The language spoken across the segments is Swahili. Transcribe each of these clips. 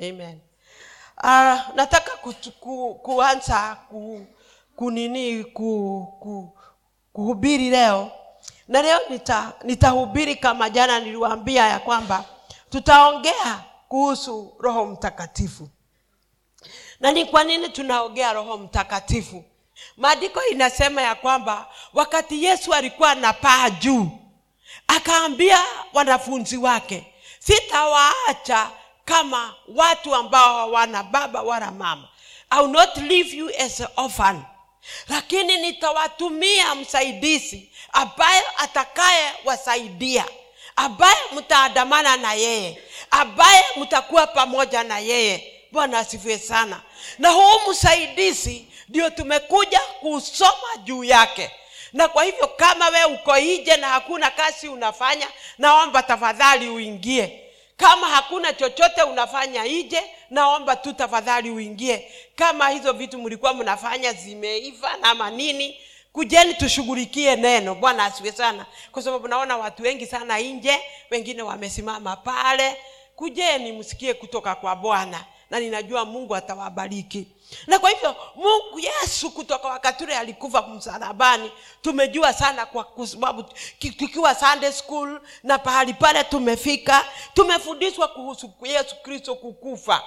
amen. Uh, nataka kutu, ku, kuanza ku, kunini ku, ku, kuhubiri leo. Na leo nita- nitahubiri kama jana niliwaambia ya kwamba tutaongea kuhusu roho mtakatifu. Na ni kwa nini tunaongea roho mtakatifu? Maandiko inasema ya kwamba wakati yesu alikuwa anapaa juu akaambia wanafunzi wake sitawaacha kama watu ambao hawana baba wala mama. I will not leave you as an orphan. Lakini nitawatumia msaidizi ambaye atakaye wasaidia ambaye mtaandamana na yeye ambaye mtakuwa pamoja na yeye. Bwana asifiwe sana. Na huu msaidizi ndio tumekuja kusoma juu yake. Na kwa hivyo kama we uko nje na hakuna kazi unafanya naomba tafadhali uingie kama hakuna chochote unafanya nje naomba tu tafadhali uingie. Kama hizo vitu mlikuwa mnafanya zimeiva na manini kujeni tushughulikie neno. Bwana asiwe sana. Kwa sababu naona watu wengi sana nje wengine wamesimama pale. Kujeni msikie kutoka kwa bwana na ninajua mungu atawabariki na kwa hivyo mungu yesu kutoka wakati ule alikufa msalabani tumejua sana kwa sababu tukiwa sunday school na pahali pale tumefika tumefundishwa kuhusu yesu kristo kukufa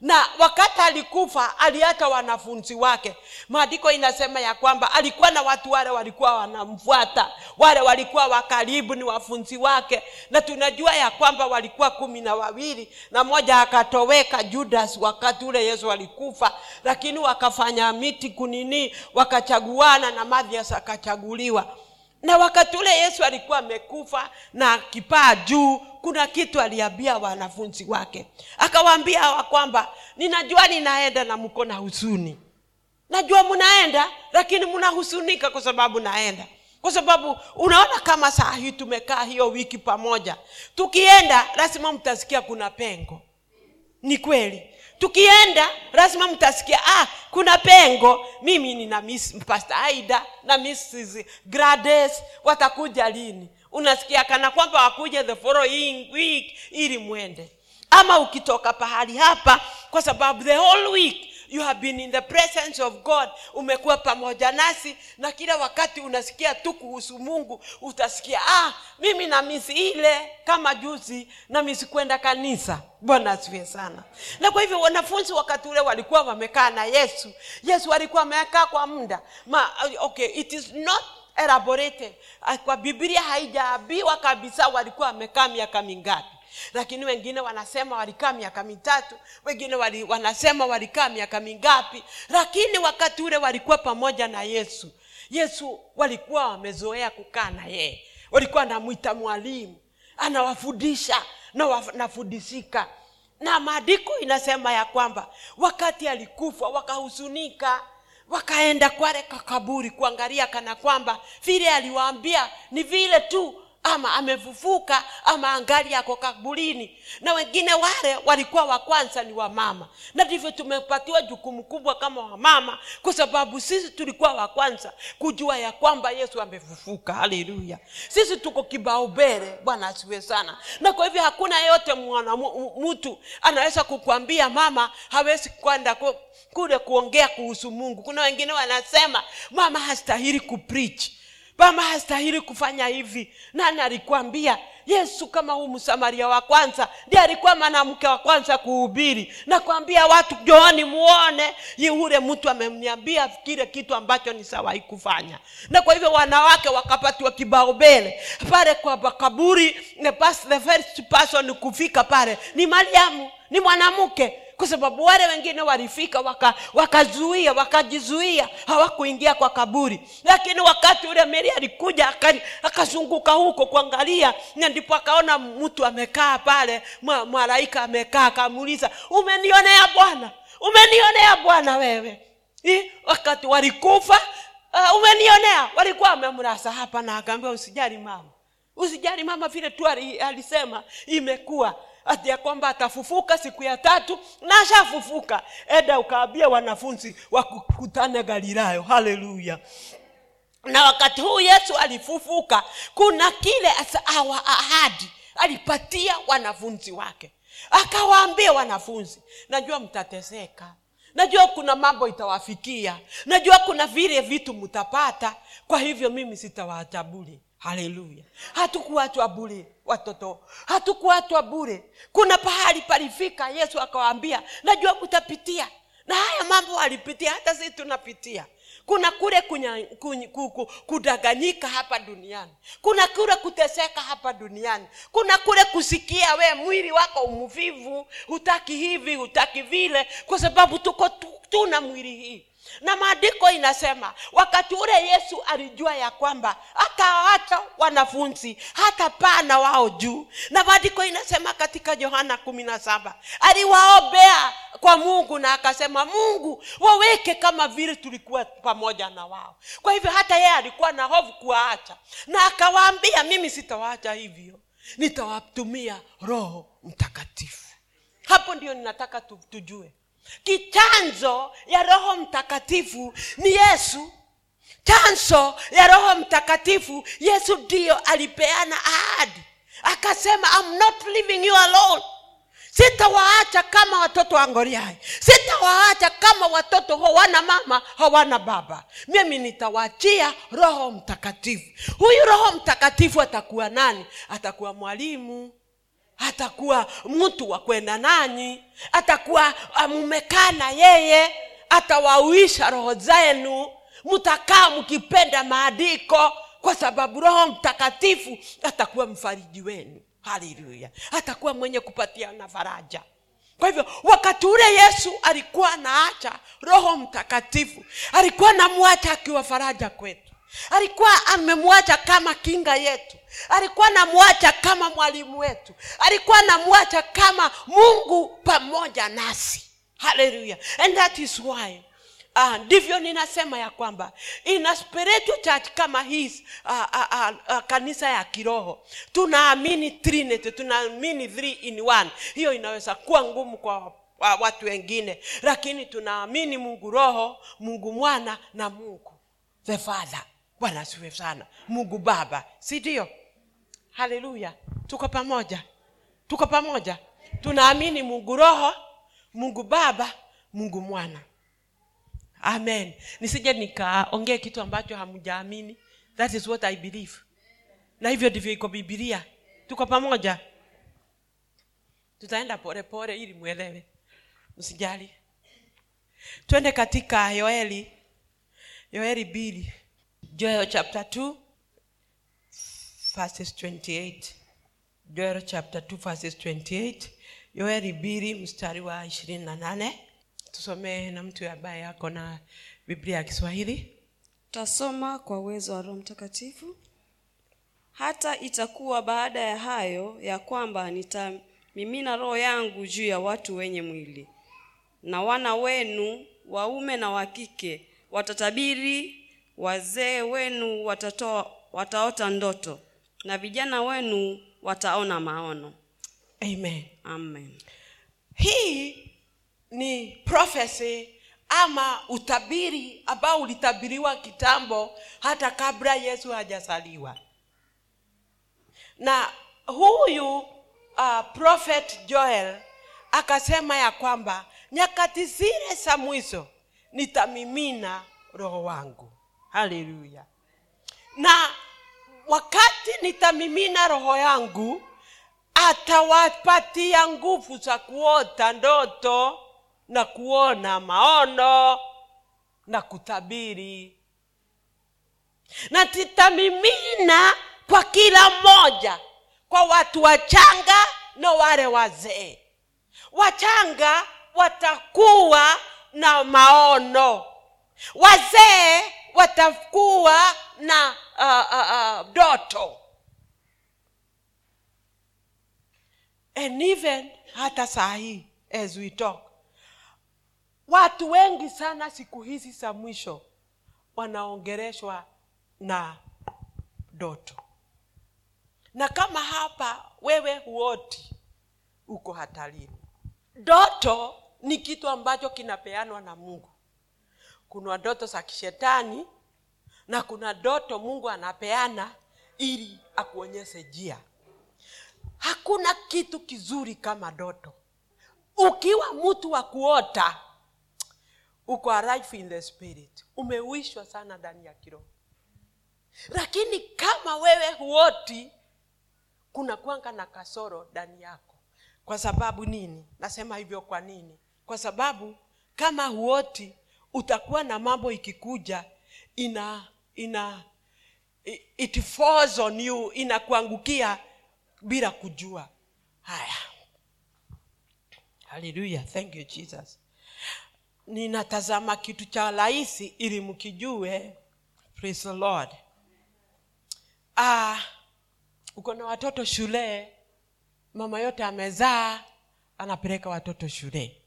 na wakati alikufa aliacha wanafunzi wake. Maandiko inasema ya kwamba alikuwa na watu wale walikuwa wanamfuata. Wale walikuwa wakaribu ni wafunzi wake. Na tunajua ya kwamba walikuwa kumi na wawili na mmoja akatoweka judas wakati ule yesu alikufa. Lakini wakafanya miti kunini wakachaguana na mathias akachaguliwa. Na wakati ule yesu alikuwa amekufa na kipaa juu kuna kitu aliambia wanafunzi wake. Akawaambia hawa kwamba ninajua ninaenda na mko na huzuni. Najua mnaenda lakini mnahusunika kwa sababu naenda. Kwa sababu unaona kama saa hii tumekaa hiyo wiki pamoja. Tukienda lazima mtasikia kuna pengo. Ni kweli. Tukienda lazima mtasikia ah, kuna pengo. Mimi nina miss pastor aida na mrs grades watakuja lini unasikia kana kwamba wakuja the following week ili mwende. Ama ukitoka pahali hapa kwa sababu the whole week you have been in the presence of god umekuwa pamoja nasi na kila wakati unasikia tu kuhusu mungu utasikia ah mimi na misi ile kama juzi na misi kwenda kanisa. Bwana asiwe sana. Na kwa hivyo wanafunzi wakati ule walikuwa wamekaa na yesu. Yesu alikuwa amekaa kwa muda. Okay it is not elaborated Ah, kwa biblia haijaambiwa kabisa walikuwa wamekaa miaka mingapi. Lakini wengine wanasema walikaa miaka mitatu wengine wali, wanasema walikaa miaka mingapi. Lakini wakati ule walikuwa pamoja na yesu. Yesu walikuwa wamezoea kukaa na yeye. Walikuwa anamwita mwalimu. Anawafundisha na wanafundishika na maandiko inasema ya kwamba wakati alikufa wakahuzunika wakaenda kwale kakaburi kuangalia kana kwamba vile aliwaambia ni vile tu ama amefufuka ama angali yako kaburini. Na wengine wale walikuwa wa kwanza ni wamama na ndivyo tumepatiwa jukumu kubwa kama wamama kwa sababu sisi tulikuwa wa kwanza kujua ya kwamba yesu amefufuka. Haleluya. Sisi tuko kibaobele bwana asiwe sana. Na kwa hivyo hakuna yeyote mwana mtu anaweza kukwambia mama hawezi kwenda kule kuongea kuhusu mungu. Kuna wengine wanasema mama hastahili kuprich mama hastahili kufanya hivi. Nani alikwambia? Yesu kama huu msamaria wa kwanza ndiye alikuwa mwanamke wa kwanza kuhubiri. Nakwambia watu jooni muone yule mtu amemniambia kile kitu ambacho ni sawahi kufanya. Na kwa hivyo wanawake wakapatiwa kibaobele pale kwa kaburi the first person kufika pale ni mariamu ni mwanamke kwa sababu wale wengine walifika waka- wakazuia wakajizuia hawakuingia kwa kaburi. Lakini wakati ule meri alikuja akazunguka huko kuangalia na ndipo akaona mtu amekaa pale malaika amekaa akamuuliza umenionea bwana? Umenionea bwana wewe? I, wakati walikufa uh, umenionea? Walikuwa wamemrasa hapa na akaambia usijali mama. Usijali mama vile tu alisema imekuwa ati ya kwamba atafufuka siku ya tatu na ashafufuka. Eda ukaambia wanafunzi wakukutane galilayo haleluya. Na wakati huu yesu alifufuka kuna kile awa ahadi alipatia wanafunzi wake. Akawaambia wanafunzi najua mtateseka. Najua kuna mambo itawafikia. Najua kuna vile vitu mtapata kwa hivyo mimi sitawaacha bure haleluya. Hatukuachwa bure watoto. Hatukuachwa bure. Kuna pahali palifika yesu akawaambia najua kutapitia. Na haya mambo walipitia hata si tunapitia. Kuna kule kudanganyika hapa duniani. Kuna kule kuteseka hapa duniani. Kuna kule kusikia we mwili wako umvivu hutaki hivi hutaki vile. Kwa sababu tuko tu, tuna mwili hii na maandiko inasema wakati ule yesu alijua ya kwamba hatawaacha wanafunzi hata pana wao juu. Na maandiko inasema katika yohana kumi na saba aliwaombea kwa mungu na akasema mungu waweke kama vile tulikuwa pamoja na wao. Kwa hivyo hata yeye alikuwa na hofu kuwaacha. Na akawaambia mimi sitawaacha hivyo. Nitawatumia roho mtakatifu. Hapo ndio ninataka tujue kichanzo ya roho mtakatifu ni yesu. Chanzo ya roho mtakatifu yesu ndiyo alipeana ahadi. Akasema I'm not leaving you alone. Sitawaacha kama watoto wa ngoriai sitawaacha kama watoto hawana mama hawana baba. Mimi nitawachia roho mtakatifu. Huyu roho mtakatifu atakuwa nani? Atakuwa mwalimu atakuwa mtu wa kwenda nanyi. Atakuwa mumekaa na yeye. Atawauisha roho zenu. Mtakaa mkipenda maandiko. Kwa sababu roho mtakatifu atakuwa mfariji wenu. Haleluya. Atakuwa mwenye kupatiana faraja. Kwa hivyo wakati ule yesu alikuwa anaacha roho mtakatifu alikuwa namwacha akiwa faraja kwetu. Alikuwa amemwacha kama kinga yetu alikuwa namwacha kama mwalimu wetu. Alikuwa namwacha kama mungu pamoja nasi. Haleluya and that is why uh, ndivyo ninasema ya kwamba ina spiritual church kama hii uh, uh, uh, uh, kanisa ya kiroho tunaamini trinity tunaamini three in one. Hiyo inaweza kuwa ngumu kwa kwa watu wengine lakini tunaamini mungu roho mungu mwana na mungu the father. Bwana siwe sana. Mungu baba si ndio haleluya. Tuko pamoja. Tuko pamoja. Tunaamini mungu roho mungu baba mungu mwana. Amen. Nisije nikaongee kitu ambacho hamjaamini. That is what i believe. Na hivyo ndivyo iko bibilia tuko pamoja. Tutaenda polepole ili mwelewe. Msijali. Twende katika yoeli. Yoeli bili joel chapter 2 verses 28 joel chapter 2 verses 28 yoeli bili mstari wa ishirini na nane. Tusomee na mtu ambaye ako na biblia ya kiswahili. Tasoma kwa uwezo wa roho mtakatifu. Hata itakuwa baada ya hayo ya kwamba nitamimina roho yangu juu ya watu wenye mwili na wana wenu waume na wakike watatabiri wazee wenu watatoa, wataota ndoto na vijana wenu wataona maono. Amen. Amen. Hii ni prophecy ama utabiri ambao ulitabiriwa kitambo hata kabla yesu hajazaliwa. Na huyu uh, prophet joel akasema ya kwamba nyakati zile za mwisho nitamimina roho wangu. Haleluya na wakati nitamimina roho yangu atawapatia nguvu za kuota ndoto na kuona maono na kutabiri. Na titamimina kwa kila mmoja kwa watu wachanga na wale wazee. Wachanga watakuwa na maono. Wazee watakuwa na ndoto uh, uh, uh, and even hata saa hii as we talk watu wengi sana siku hizi za mwisho wanaongereshwa na ndoto na kama hapa wewe huoti uko hatarini. Ndoto ni kitu ambacho kinapeanwa na mungu. Kuna ndoto za kishetani na kuna ndoto mungu anapeana ili akuonyeshe njia. Hakuna kitu kizuri kama doto ukiwa mtu wa kuota uko alive in the spirit. Umewishwa sana ndani ya kiroho. Lakini kama wewe huoti kuna kwanga na kasoro ndani yako. Kwa sababu nini? Nasema hivyo kwa nini? Kwa sababu kama huoti utakuwa na mambo ikikuja ina ina it falls on you inakuangukia bila kujua. Haya. Haleluya thank you jesus. Ninatazama kitu cha rahisi ili mkijue. Praise the lord. Ah, uko na watoto shule. Mama yote amezaa anapeleka watoto shule.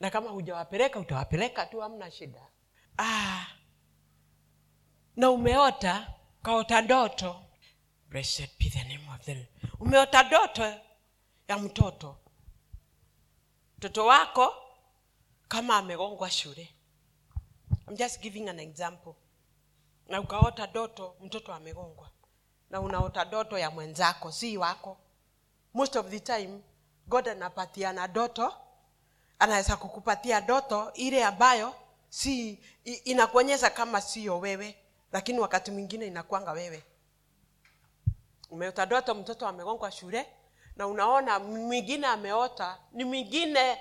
Na kama hujawapeleka utawapeleka tu hamna shida. Ah, na umeota kaota ndoto. Blessed be the name of the umeota ndoto ya mtoto. Mtoto wako kama amegongwa shule. I'm just giving an example. Na ukaota doto mtoto amegongwa. Na unaota doto ya mwenzako si wako. Most of the time god anapatiana doto anaweza kukupatia doto ile ambayo si inakuonyesha kama sio wewe lakini wakati mwingine inakwanga wewe. Umeota doto mtoto amegongwa shule na unaona mwingine ameota ni mwingine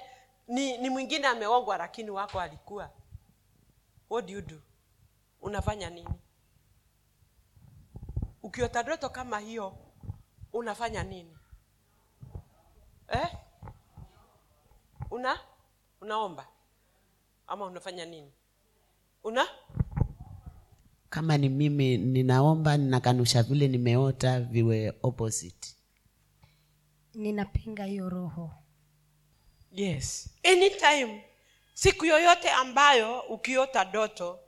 ni, ni mwingine ameongwa lakini wako alikuwa what do you do? Unafanya nini? Ukiota doto kama hiyo unafanya nini? Eh? una? Unaomba? Ama unafanya nini? Una kama ni mimi ninaomba ninakanusha vile nimeota viwe opposite. Ninapinga hiyo roho. Yes. Anytime siku yoyote ambayo ukiota doto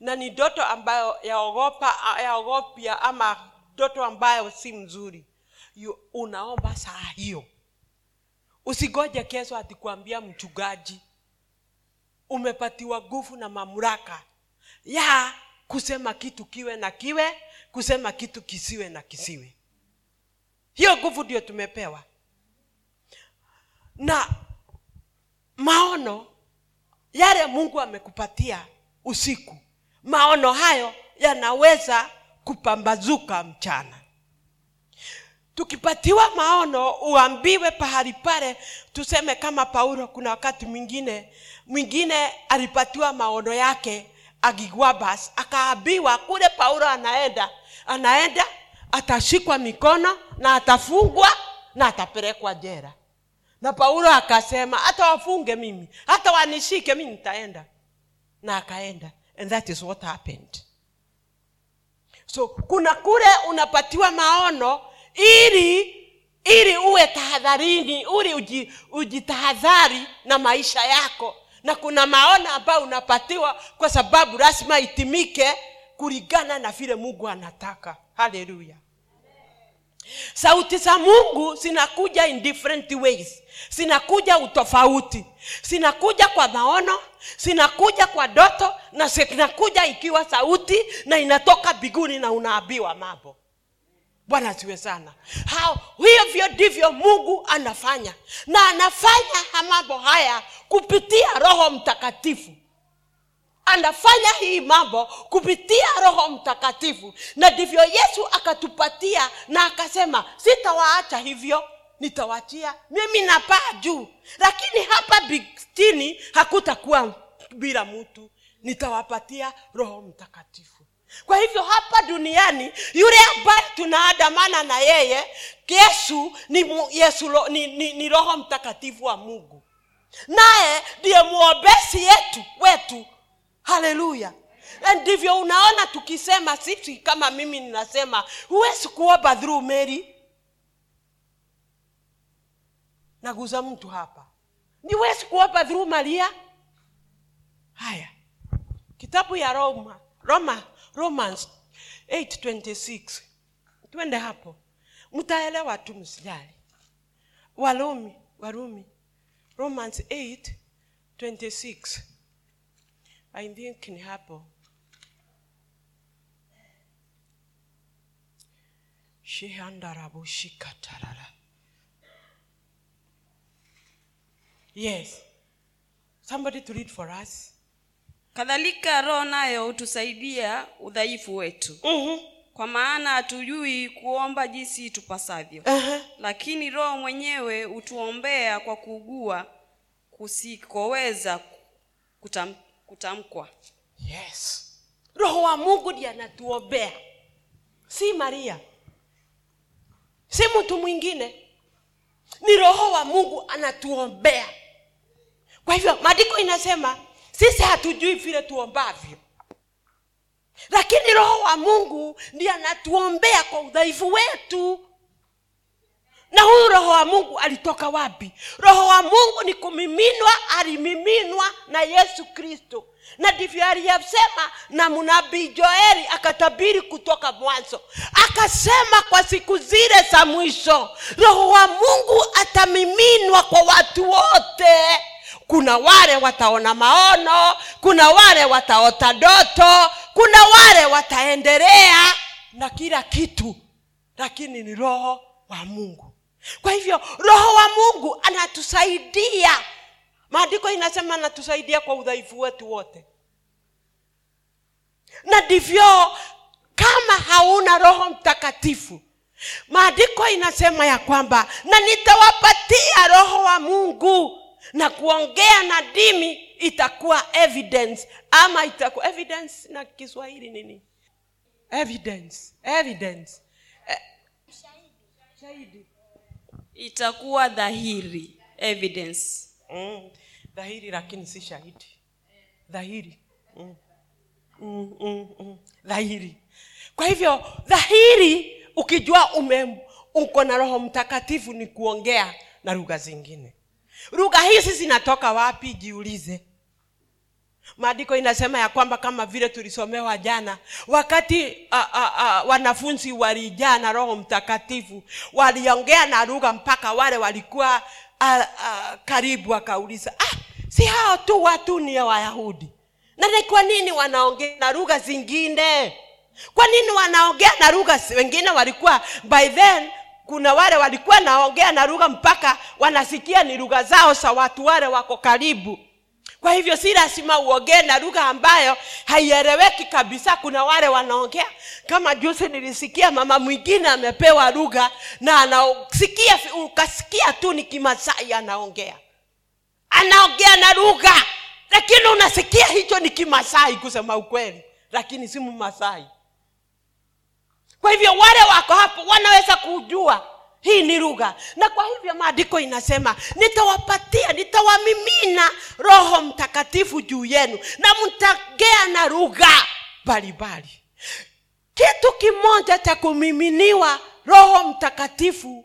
na ni doto ambayo yaogopa yaogopya ama doto ambayo si mzuri you, unaomba saa hiyo. Usigoje kesho atikuambia mchungaji. Umepatiwa nguvu na mamlaka. Ya kusema kitu kiwe na kiwe kusema kitu kisiwe na kisiwe. Hiyo nguvu ndio tumepewa. Na maono yale mungu amekupatia usiku maono hayo yanaweza kupambazuka mchana. Tukipatiwa maono uambiwe pahali pale tuseme kama paulo kuna wakati mwingine mwingine alipatiwa maono yake agigwabas akaambiwa kule paulo anaenda. Anaenda atashikwa mikono na atafungwa na atapelekwa jera na paulo akasema hata wafunge mimi hata wanishike mimi nitaenda. Na akaenda and that is what happened. So kuna kule unapatiwa maono ili ili uwe tahadharini ili uji, na maisha yako na kuna maona ambayo unapatiwa kwa sababu lazima itimike kulingana na vile mungu anataka. Haleluya sauti za mungu zinakuja in different ways. Zinakuja utofauti. Zinakuja kwa maono zinakuja kwa doto na zinakuja ikiwa sauti na inatoka biguni na unaambiwa mambo bwana asiwe sana. Hao hivyo ndivyo mungu anafanya. Na anafanya mambo haya kupitia roho mtakatifu. Anafanya hii mambo kupitia roho mtakatifu. Na ndivyo yesu akatupatia na akasema sitawaacha hivyo nitawachia. Mimi napaa juu. Lakini hapa bitini hakutakuwa bila mtu. Nitawapatia roho mtakatifu kwa hivyo hapa duniani yule ambaye tunaandamana na yeye yesu ni, yesu ni, ni, ni roho mtakatifu wa mungu. Naye ndiye mwombezi yetu wetu. Haleluya. Ndivyo unaona tukisema sisi kama mimi ninasema huwezi kuomba through mary. Naguza mtu hapa. Niwezi kuomba through maria? Haya. Kitabu ya roma roma romans 826 twende hapo. Mtaelewa tu msijali. Walumi warumi. Romans 826 i think ni hapo. Shihandarabushikatarara. Yes. Somebody to read for us kadhalika roho nayo hutusaidia udhaifu wetu. Mm-hmm. kwa maana hatujui kuomba jinsi tupasavyo. Uh-huh. lakini roho mwenyewe hutuombea kwa kuugua kusikoweza kutam, kutamkwa. Yes. Roho wa mungu ndiye anatuombea. Si maria. Si mtu mwingine. Ni roho wa mungu anatuombea. Kwa hivyo maandiko inasema sisi hatujui vile tuombavyo. Lakini roho wa mungu ndiye anatuombea kwa udhaifu wetu. Na huyu roho wa mungu alitoka wapi? Roho wa mungu ni kumiminwa alimiminwa na yesu kristo. Na ndivyo aliyasema na mnabii joeli akatabiri kutoka mwanzo. Akasema kwa siku zile za mwisho roho wa mungu atamiminwa kwa watu wote kuna wale wataona maono kuna wale wataota doto kuna wale wataendelea na kila kitu lakini ni roho wa mungu. Kwa hivyo roho wa mungu anatusaidia. Maandiko inasema anatusaidia kwa udhaifu wetu wote. Na ndivyo kama hauna roho mtakatifu maandiko inasema ya kwamba na nitawapatia roho wa mungu na kuongea na dimi itakuwa evidence. Ama itakuwa evidence na kiswahili nini? Evidence evidence. Eh, shahidi. Itakuwa dhahiri evidence. Mm, dhahiri lakini si shahidi. Dhahiri. Mm. Mm, mm, mm. dhahiri. Kwa hivyo dhahiri ukijua ume uko na roho mtakatifu ni kuongea na lugha zingine lugha hizi zinatoka wapi jiulize? Maandiko inasema ya kwamba kama vile tulisomewa jana wakati a, a, a, wanafunzi walijaa na roho mtakatifu waliongea na lugha mpaka wale walikuwa a, a, karibu wakauliza ah, si hao tu watu ni wayahudi? Na ni kwa nini wanaongea na lugha zingine? Kwa nini wanaongea na lugha wengine walikuwa by then kuna wale walikuwa naongea na lugha mpaka wanasikia ni lugha zao za watu wale wako karibu. Kwa hivyo si lazima uongee na lugha ambayo haieleweki kabisa. Kuna wale wanaongea. Kama juzi nilisikia mama mwingine amepewa lugha na anasikia ukasikia tu ni kimasai anaongea. Anaongea na lugha. Lakini unasikia hicho ni kimasai kusema ukweli. Lakini si mmasai kwa hivyo wale wako hapo wanaweza kujua. Hii ni lugha. Na kwa hivyo maandiko inasema nitawapatia nitawamimina roho mtakatifu juu yenu na mtagea na lugha mbalimbali. Kitu kimoja cha kumiminiwa roho mtakatifu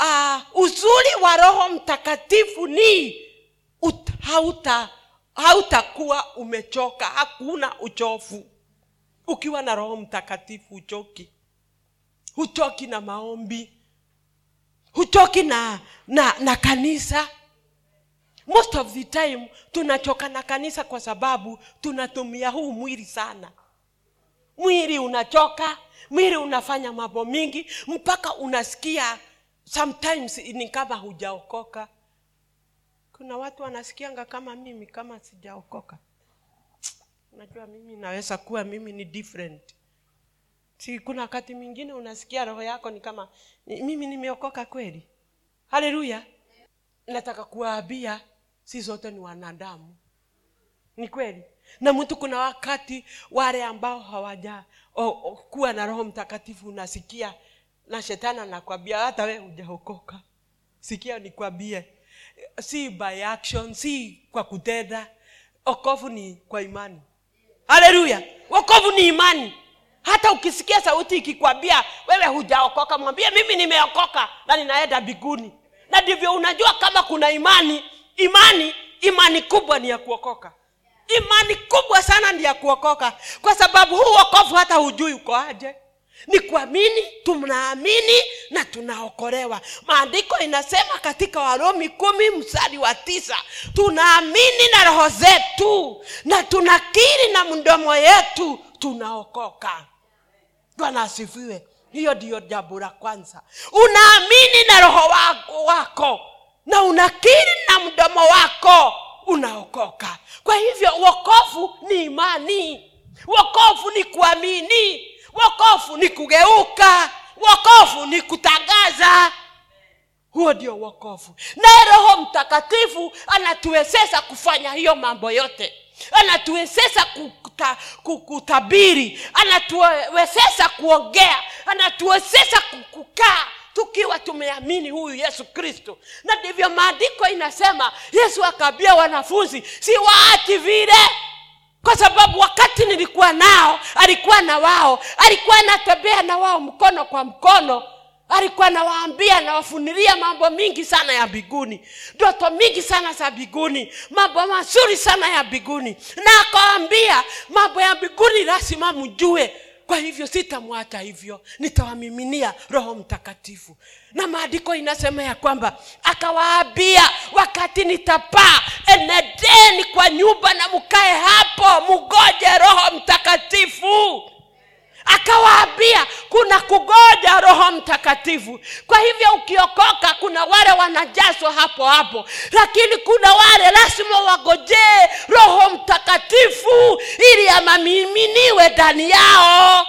uh, uzuri wa roho mtakatifu ni ut, hauta hautakuwa umechoka hakuna uchofu ukiwa na roho mtakatifu uchoki huchoki na maombi. Hutoki na, na na kanisa. Most of the time tunachoka na kanisa kwa sababu tunatumia huu mwili sana. Mwili unachoka mwili unafanya mambo mingi mpaka unasikia sometimes ni kama hujaokoka. Kuna watu wanasikianga kama mimi kama sijaokoka. Unajua mimi naweza kuwa mimi ni different si kuna wakati mwingine unasikia roho yako ni kama mimi nimeokoka kweli? Haleluya. Nataka kuwaambia si zote ni wanadamu. Ni kweli. Na mtu kuna wakati wale ambao hawaja o, o, kuwa na roho mtakatifu unasikia na shetani anakwambia hata wee hujaokoka. Sikia nikwambie si by action si kwa kutenda. Okovu ni kwa imani. Haleluya. Okovu ni imani hata ukisikia sauti ikikwambia wewe hujaokoka mwambie mimi nimeokoka na ninaenda biguni na ndivyo unajua kama kuna imani. Imani imani kubwa ni ya kuokoka. Imani kubwa sana ni ya kuokoka. Kwa sababu huu wokovu hata hujui uko aje. Ni kuamini tunaamini na tunaokolewa. Maandiko inasema katika warumi kumi mstari wa tisa tunaamini na roho zetu na tunakiri na mdomo yetu tunaokoka bwana asifiwe. Hiyo ndiyo jambo la kwanza. Unaamini na roho wako, wako. Na unakiri na mdomo wako unaokoka. Kwa hivyo wokovu ni imani. Wokovu ni kuamini. Wokovu ni kugeuka. Wokovu ni kutangaza. Huo ndio wokovu. Naye roho mtakatifu anatuwezesha kufanya hiyo mambo yote anatuwezesha kuta, kutabiri anatuwezesha kuongea. Anatuwezesha kukaa tukiwa tumeamini huyu yesu kristo. Na ndivyo maandiko inasema yesu akaambia wanafunzi si waati vile. Kwa sababu wakati nilikuwa nao alikuwa na wao alikuwa anatembea na wao mkono kwa mkono alikuwa nawaambia nawafunilia mambo mingi sana ya biguni ndoto mingi sana za biguni mambo mazuri sana ya biguni na akawambia mambo ya biguni lazima mjue. Kwa hivyo sitamwacha hivyo. Nitawamiminia roho mtakatifu. Na maandiko inasema ya kwamba akawaambia wakati nitapaa enedeni kwa nyumba na mkae hapo mgoje roho mtakatifu akawaambia kuna kugoja roho mtakatifu. Kwa hivyo ukiokoka kuna wale wanajazwa hapo hapo. Lakini kuna wale lazima wagojee roho mtakatifu ili amamiminiwe ndani yao.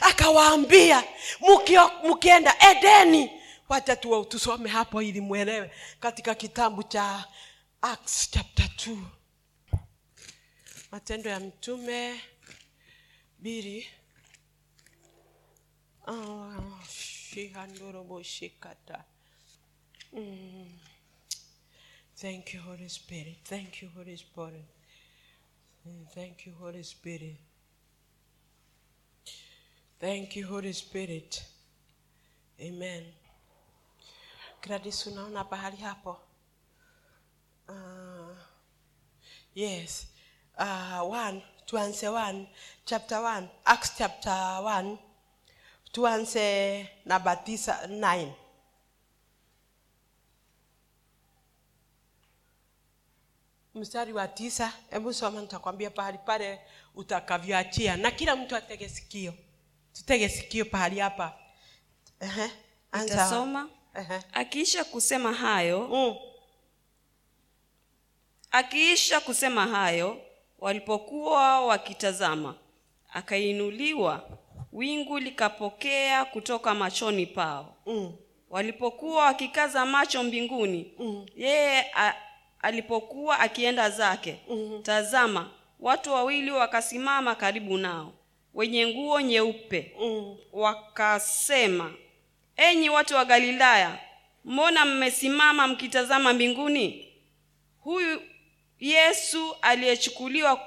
Akawaambia mkienda edeni. Wacha tusome hapo ili mwelewe katika kitabu cha acts chapter 2 matendo ya mtume mbili Ah, Mm. thank you holy spirit. Thank you holy spirit. Mm, thank you holy spirit. Thank you holy spirit. Amen. Unaona pahali hapo uh, yes. Uh, one tuanze one chapter one acts chapter one tuanze namba tisa nine mstari wa tisa hebu soma nitakwambia pahali pale utakavyoachia na kila mtu atege sikio tutege sikio pahali hapa. Ehe. akiisha kusema hayo Mm. akiisha kusema hayo walipokuwa wakitazama akainuliwa wingu likapokea kutoka machoni pao Mm. walipokuwa wakikaza macho mbinguni Mm. yeye a- alipokuwa akienda zake mm. tazama watu wawili wakasimama karibu nao wenye nguo nyeupe Mm. wakasema enyi watu wa galilaya mbona mmesimama mkitazama mbinguni huyu yesu aliyechukuliwa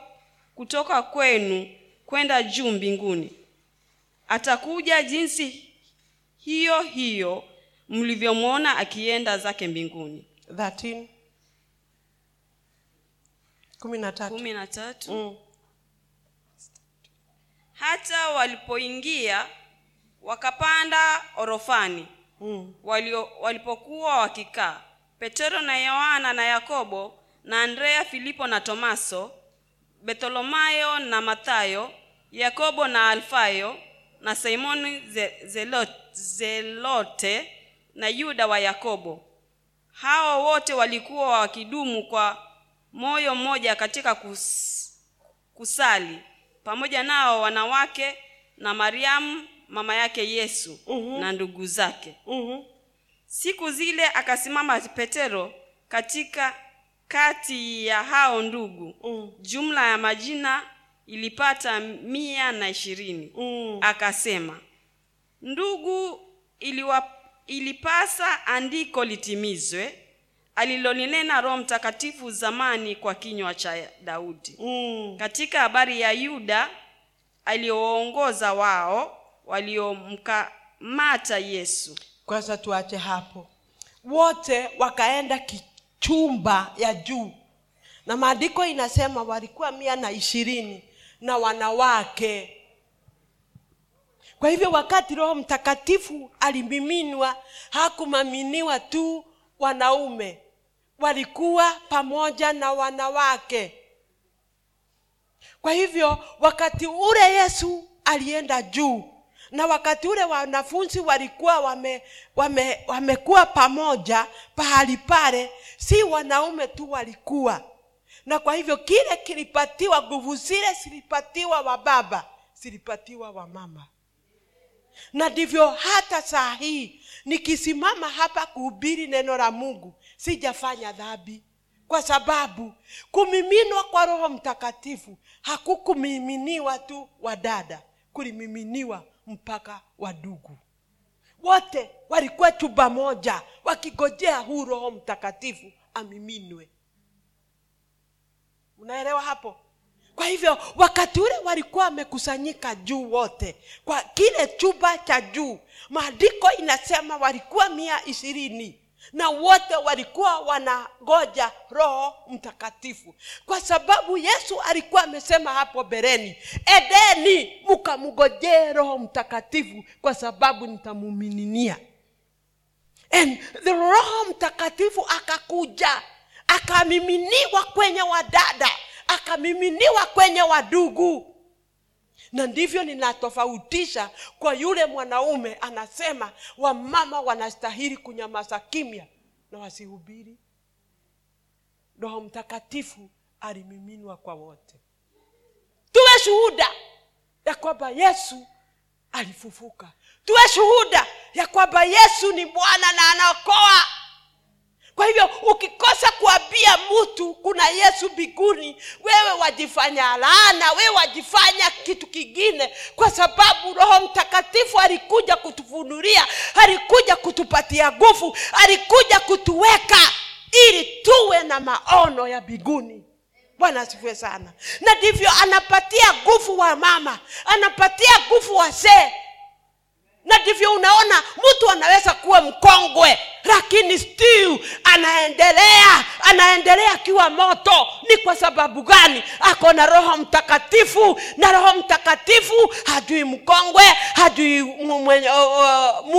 kutoka kwenu kwenda juu mbinguni. Atakuja jinsi hiyo hiyo mlivyomwona akienda zake mbinguni. 13 kumi na tatu kumi na tatu Mm. hata walipoingia wakapanda orofani. Mm. walio, walipokuwa wakikaa petero na yohana na yakobo na andrea filipo na tomaso bartholomayo na mathayo yakobo na alfayo na simoni zelote na yuda wa yakobo. Hao wote walikuwa wakidumu kwa moyo mmoja katika kus, kusali pamoja nao wanawake na mariamu mama yake yesu uhum, na ndugu zake. Uhum. siku zile akasimama petero katika kati ya hao ndugu Mm. jumla ya majina ilipata mia na ishirini Mm. akasema ndugu iliwa, ilipasa andiko litimizwe alilolinena roho mtakatifu zamani kwa kinywa cha daudi Mm. katika habari ya yuda aliowaongoza wao waliomkamata yesu kwanza tuache hapo wote wakaenda kichumba ya juu. Na maandiko inasema walikuwa mia na ishirini na wanawake. Kwa hivyo wakati roho mtakatifu alimiminwa hakumaminiwa tu wanaume walikuwa pamoja na wanawake. Kwa hivyo wakati ule yesu alienda juu na wakati ule wanafunzi walikuwa wame, wame, wamekuwa pamoja pahali pale si wanaume tu walikuwa. Na kwa hivyo kile kilipatiwa nguvu zile zilipatiwa wa baba zilipatiwa wa mama. Na ndivyo hata saa hii nikisimama hapa kuhubiri neno la mungu sijafanya dhambi. Kwa sababu kumiminwa kwa roho mtakatifu hakukumiminiwa tu wadada kulimiminiwa mpaka wadugu wote walikuwa chumba moja wakigojea huu roho mtakatifu amiminwe unaelewa hapo? Kwa hivyo wakati ule walikuwa wamekusanyika juu wote kwa kile chumba cha juu maandiko inasema walikuwa mia ishirini na wote walikuwa wanangoja roho mtakatifu. Kwa sababu yesu alikuwa amesema hapo bereni edeni mkamgojee roho mtakatifu kwa sababu nitamumininia and roho mtakatifu akakuja akamiminiwa kwenye wadada akamiminiwa kwenye wadugu na ndivyo ninatofautisha kwa yule mwanaume anasema wamama wanastahili kunyamaza kimya na wasihubiri. Roho mtakatifu alimiminwa kwa wote. Tuwe shuhuda ya kwamba yesu alifufuka. Tuwe shuhuda ya kwamba yesu ni bwana na anaokoa kwa hivyo ukikosa kuambia mtu kuna yesu mbinguni wewe wajifanya laana wewe wajifanya kitu kingine kwa sababu roho mtakatifu alikuja kutufunulia alikuja kutupatia nguvu alikuja kutuweka ili tuwe na maono ya mbinguni. Bwana asifiwe sana. Na ndivyo anapatia nguvu wa mama anapatia nguvu wazee na ndivyo unaona mtu anaweza kuwa mkongwe lakini still anaendelea anaendelea akiwa moto. Ni kwa sababu gani? Ako na roho mtakatifu na roho mtakatifu hajui mkongwe hajui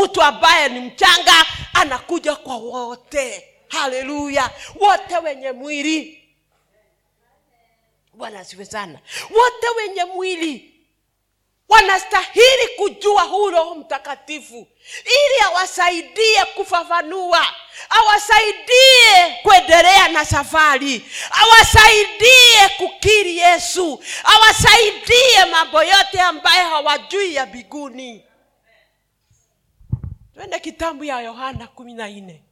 mtu ambaye ni mchanga anakuja kwa wote. Haleluya! Wote wenye mwili. Bwana siwe sana. Wote wenye mwili wanastahili kujua huu roho mtakatifu ili awasaidie kufafanua awasaidie kuendelea na safari awasaidie kukiri yesu awasaidie mambo yote ambayo hawajui ya biguni twende kitabu ya yohana kumi na nne.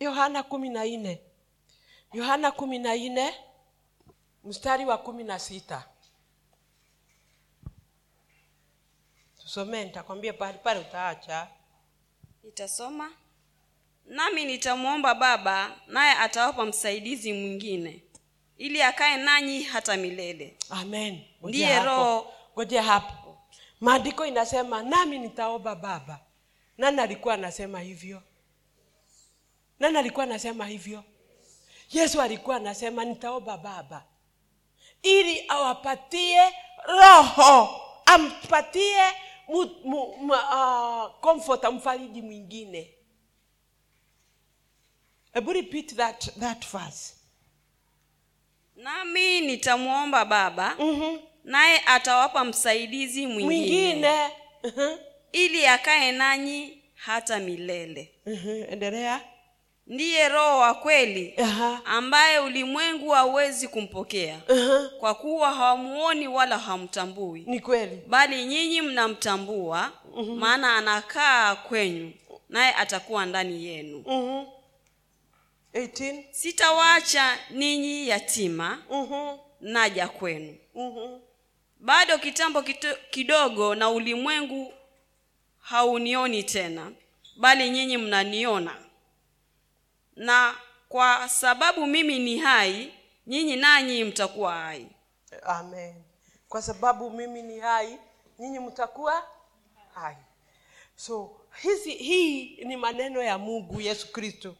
Yohana kumi na nne. Yohana kumi na nne mstari wa kumi na sita. Tusomee nitakwambia pahali pale utaacha. Nitasoma. Nami nitamwomba baba naye atawapa msaidizi mwingine ili akae nanyi hata milele. Amen. Ndiye hapo. Roho. ngoja hapo. Maandiko inasema nami nitaomba baba. Nani alikuwa anasema hivyo? Nani alikuwa anasema hivyo? Yesu alikuwa anasema nitaomba baba ili awapatie roho ampatie mu, mu, uh, comfort amfariji mwingine hebu repeat that, that verse. nami nitamwomba baba mm-hmm. naye atawapa msaidizi mwingine, mwingine Mhm. ili akae nanyi hata milele Mhm. endelea ndiye roho wa kweli Aha. ambaye ulimwengu hauwezi kumpokea Aha. kwa kuwa hawamuoni wala hamtambui ni kweli bali nyinyi mnamtambua maana anakaa kwenyu naye atakuwa ndani yenu Mhm. 18 sitawaacha ninyi yatima Mhm. naja kwenu Mhm. bado kitambo kito, kidogo na ulimwengu haunioni tena bali nyinyi mnaniona na kwa sababu mimi ni hai nyinyi nanyi mtakuwa hai. Amen. Kwa sababu mimi ni hai nyinyi mtakuwa hai. So hizi hii ni maneno ya mungu yesu kristo.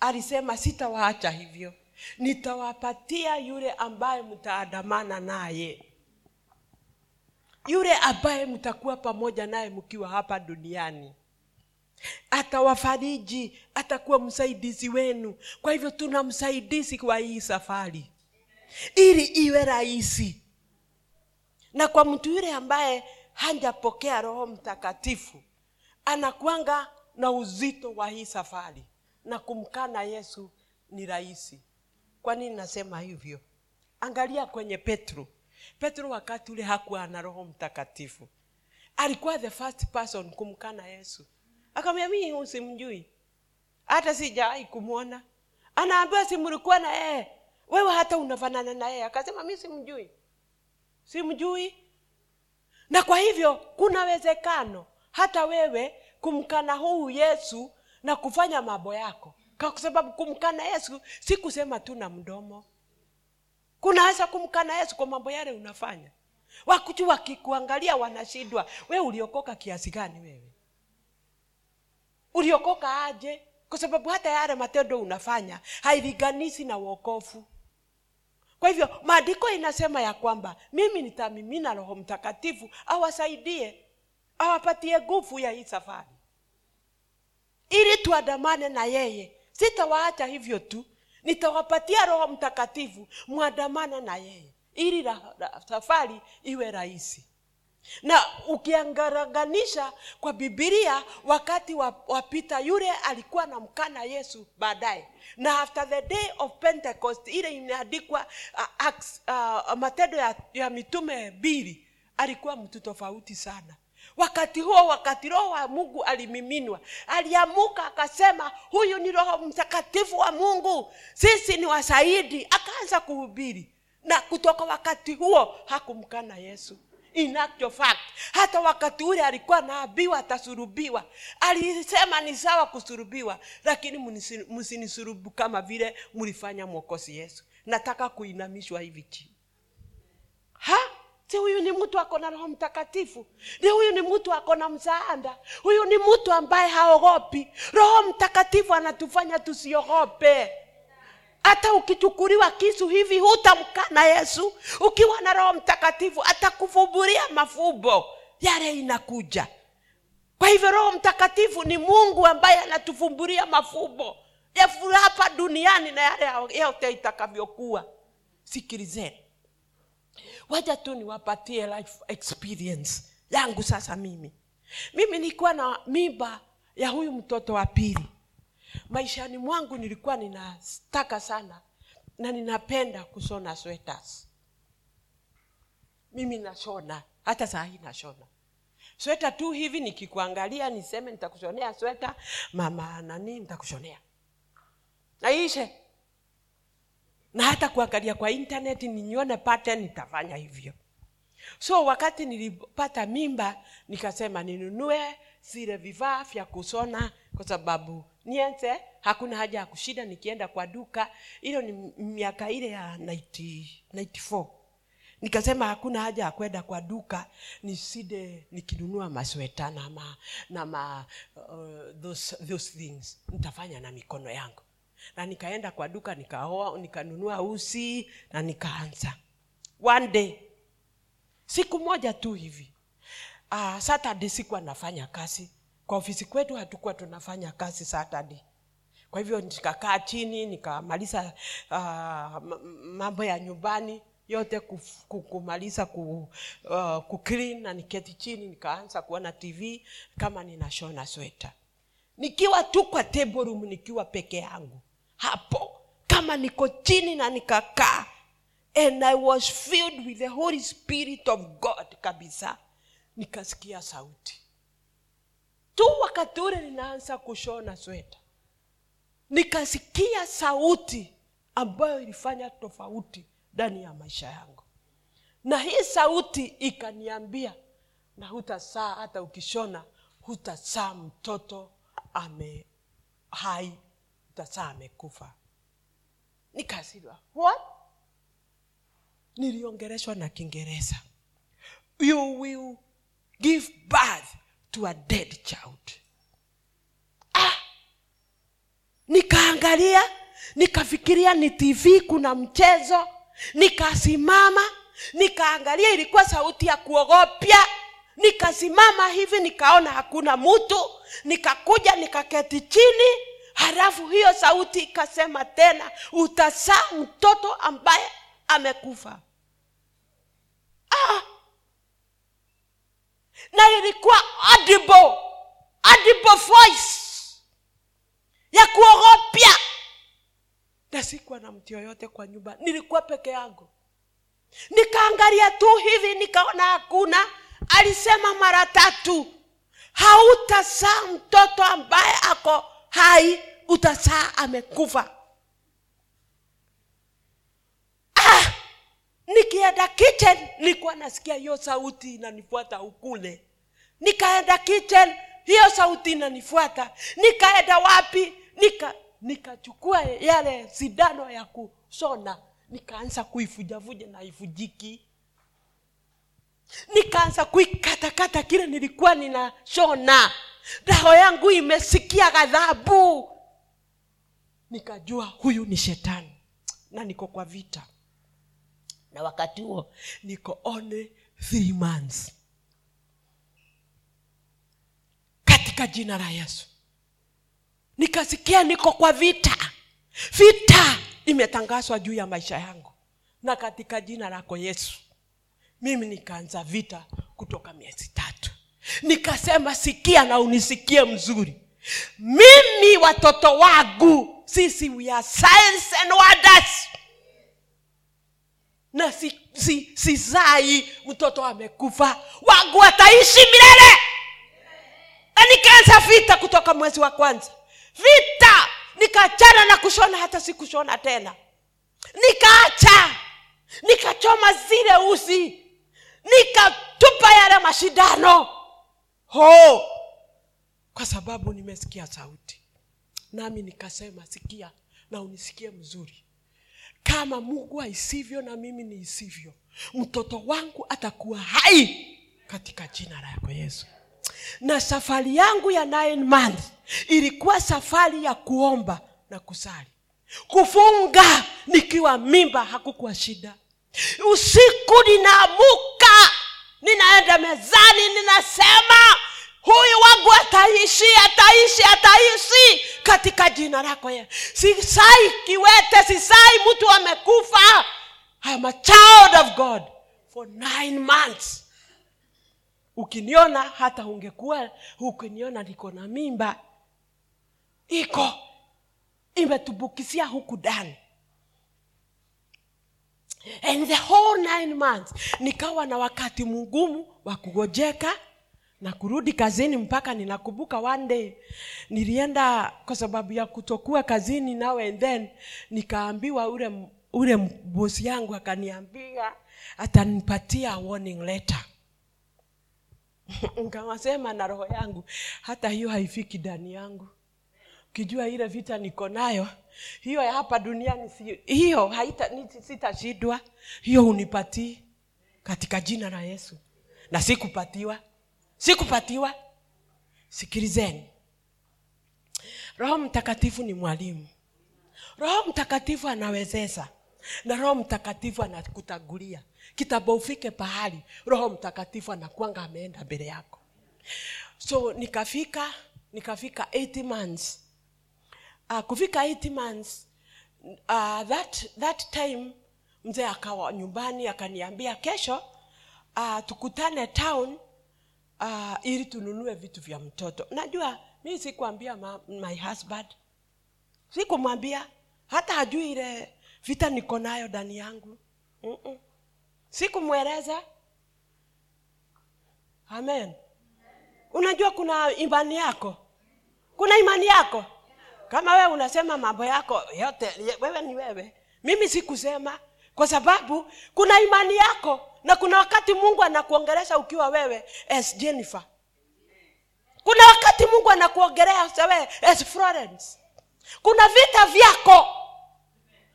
Alisema sitawaacha hivyo. Nitawapatia yule ambaye mtaandamana naye. Yule ambaye mtakuwa pamoja naye mkiwa hapa duniani atawafariji atakuwa msaidizi wenu. Kwa hivyo tuna msaidizi kwa hii safari. Ili iwe rahisi. Na kwa mtu yule ambaye hajapokea roho mtakatifu anakwanga na uzito wa hii safari. Na kumkana yesu ni rahisi. Kwa nini nasema hivyo? Angalia kwenye petro. Petro wakati ule hakuwa na roho mtakatifu. Alikuwa the first person kumkana yesu akamwambia mii usimjui. Hata sijawahi kumwona anaambiwa simlikuwa na yeye? Wewe hata unafanana na yeye. Akasema mi simjui. Simjui? Na kwa hivyo kuna wezekano hata wewe kumkana huu yesu na kufanya mambo yako. Kwa sababu kumkana yesu si kusema tu na mdomo. Kunaweza kumkana yesu kwa mambo yale unafanya. Wakuchu wakikuangalia wanashindwa. We uliokoka kiasi gani wewe uliokoka aje? Kwa sababu hata yale matendo unafanya hailinganishi na wokovu. Kwa hivyo maandiko inasema ya kwamba mimi nitamimina roho mtakatifu awasaidie awapatie nguvu ya hii safari. Ili tuandamane na yeye. Sitawaacha hivyo tu. Nitawapatia roho mtakatifu mwandamane na yeye. Ili safari iwe rahisi na ukiangaranganisha kwa bibilia wakati wa, wa pita yule alikuwa na mkana yesu baadaye. Na after the day of pentecost ile imeandikwa uh, uh, matendo ya, ya mitume mbili alikuwa mtu tofauti sana. Wakati huo wakati roho wa mungu alimiminwa. Aliamuka akasema huyu ni roho mtakatifu wa mungu. Sisi ni wasaidi akaanza kuhubiri. Na kutoka wakati huo hakumkana yesu in actual fact. Hata wakati ule alikuwa naambiwa atasurubiwa alisema ni sawa kusurubiwa lakini msinisurubu kama vile mlifanya mwokozi yesu. Nataka kuinamishwa hivi chini. Ha? Si huyu ni mtu ako roho mtakatifu? Ni huyu ni mtu ako na msaada? Huyu ni mtu ambaye haogopi. Roho mtakatifu anatufanya tusiogope hata ukichukuliwa kisu hivi hutamkana yesu. Ukiwa na roho mtakatifu atakuvuburia mafumbo yale inakuja. Kwa hivyo roho mtakatifu ni mungu ambaye anatuvumburia mafumbo hapa duniani na yale yote itakavyokuwa. Sikilizeni. Waja tu niwapatie life experience yangu sasa mimi. Mimi nilikuwa na mimba ya huyu mtoto wa pili maishani mwangu nilikuwa ninataka sana na ninapenda kushona sweaters. Mimi nashona hata saa nashona. Sweta tu hivi nikikuangalia niseme nitakushonea sweta mama nani nitakushonea. Naishe. Na hata kuangalia kwa intaneti ninyone pattern nitafanya hivyo. So wakati nilipata mimba nikasema ninunue zile vifaa vya kusona kwa sababu nienze hakuna haja ya kushida nikienda kwa duka. Hilo ni miaka ile ya 90, 94 nikasema hakuna haja ya kwenda kwa duka niside nikinunua masweta na ma, na ma, uh, those, those things. Nitafanya na mikono yangu. Na nikaenda kwa duka nikaoa nikanunua usi na nikaanza. One day. Siku moja tu hivi uh, saturday sikuwa nafanya kazi. Kwa ofisi kwetu hatukuwa tunafanya kazi saturday. Kwa hivyo nikakaa chini nikamaliza uh, mambo ya nyumbani yote kumaliza ku, uh, kuclean na niketi chini nikaanza kuona tv kama ninashona sweta nikiwa tu kwa table room nikiwa peke yangu. Hapo kama niko chini na nikakaa and i was filled with the holy spirit of god kabisa nikasikia sauti. Tu wakati ule ninaanza kushona sweta nikasikia sauti ambayo ilifanya tofauti ndani ya maisha yangu. Na hii sauti ikaniambia na hutasaa hata ukishona hutasaa mtoto ame hai hutasaa amekufa. Nikasirwa what? Niliongereshwa na kiingereza. You will give birth to a dead child. Ah! nikaangalia nikafikiria ni tv kuna mchezo. Nikasimama nikaangalia ilikuwa sauti ya kuogopya. Nikasimama hivi nikaona hakuna mtu. Nikakuja nikaketi chini. Halafu hiyo sauti ikasema tena utasaa mtoto ambaye amekufa. Ah, na ilikuwa audible, audible voice. Ya kuogopya na sikuwa na mtu yoyote kwa nyumba. Nilikuwa peke yangu. Nikaangalia tu hivi nikaona hakuna. Alisema mara tatu hautazaa mtoto ambaye ako hai utazaa amekufa ah, nikienda kitchen nilikuwa nasikia hiyo sauti inanifuata ukule. Nikaenda kitchen hiyo sauti inanifuata. Nikaenda wapi? Nika nikachukua yale sindano ya kushona nikaanza kuifujavuja na ifujiki nikaanza kuikatakata kile nilikuwa ninashona. Roho yangu imesikia ghadhabu. Nikajua huyu ni shetani na niko kwa vita na wakati huo niko only three months. Katika jina la yesu. Nikasikia niko kwa vita. Vita imetangazwa juu ya maisha yangu. Na katika jina lako yesu mimi nikaanza vita kutoka miezi tatu. Nikasema sikia na unisikie mzuri. Mimi watoto wangu sisi we are science and wonders na si, si, si zai mtoto amekufa. Wangu ataishi milele. Na nikaanza vita kutoka mwezi wa kwanza. Vita. Nikachana na kushona hata sikushona tena. Nikaacha. Nikachoma zile uzi. Nikatupa yale mashindano. Ho! Kwa sababu nimesikia sauti. Nami nikasema sikia na unisikie mzuri kama mungu aisivyo na mimi niisivyo mtoto wangu atakuwa hai katika jina lako yesu. Na safari yangu ya nine month ilikuwa safari ya kuomba na kusali. Kufunga nikiwa mimba hakukuwa shida. Usiku ninaamuka ninaenda mezani ninasema huyu wangu ataishi ataishi ataishi katika jina lako ye. Sisai kiwete sisai mtu amekufa. Am a child of god for nine months. Ukiniona hata ungekuwa ukiniona niko na mimba iko imetubukisia huku ndani. And the whole nine months nikawa na wakati mgumu wa kugojeka na kurudi kazini mpaka ninakumbuka one day. Nilienda kwa sababu ya kutokuwa kazini now and then nikaambiwa ule ule bosi yangu akaniambia atanipatia warning letter. Nkawasema na roho yangu hata hiyo haifiki ndani yangu. Ukijua ile vita niko nayo hiyo ya hapa duniani si, hiyo haita sitashindwa. Hiyo unipatii katika jina la yesu. Na sikupatiwa sikupatiwa. Sikilizeni. Roho mtakatifu ni mwalimu. Roho mtakatifu anawezesha na roho mtakatifu anakutagulia kitambo ufike pahali roho mtakatifu anakwanga ameenda mbele yako. So nikafika nikafika 80 months. Uh, kufika 80 months uh, that, that time mzee akawa nyumbani akaniambia kesho uh, tukutane town uh, ili tununue vitu vya mtoto. Najua mi sikuambia ma, my husband. Sikumwambia. Hata hajui ile vita niko nayo ndani yangu. Sikumweleza. Amen. Unajua kuna imani yako? Kuna imani yako? Kama wewe unasema mambo yako yote wewe ni wewe. Mimi sikusema kwa sababu kuna imani yako na kuna wakati mungu anakuongelesha ukiwa wewe as jennifer. Kuna wakati mungu anakuongerea wewe as florence. Kuna vita vyako.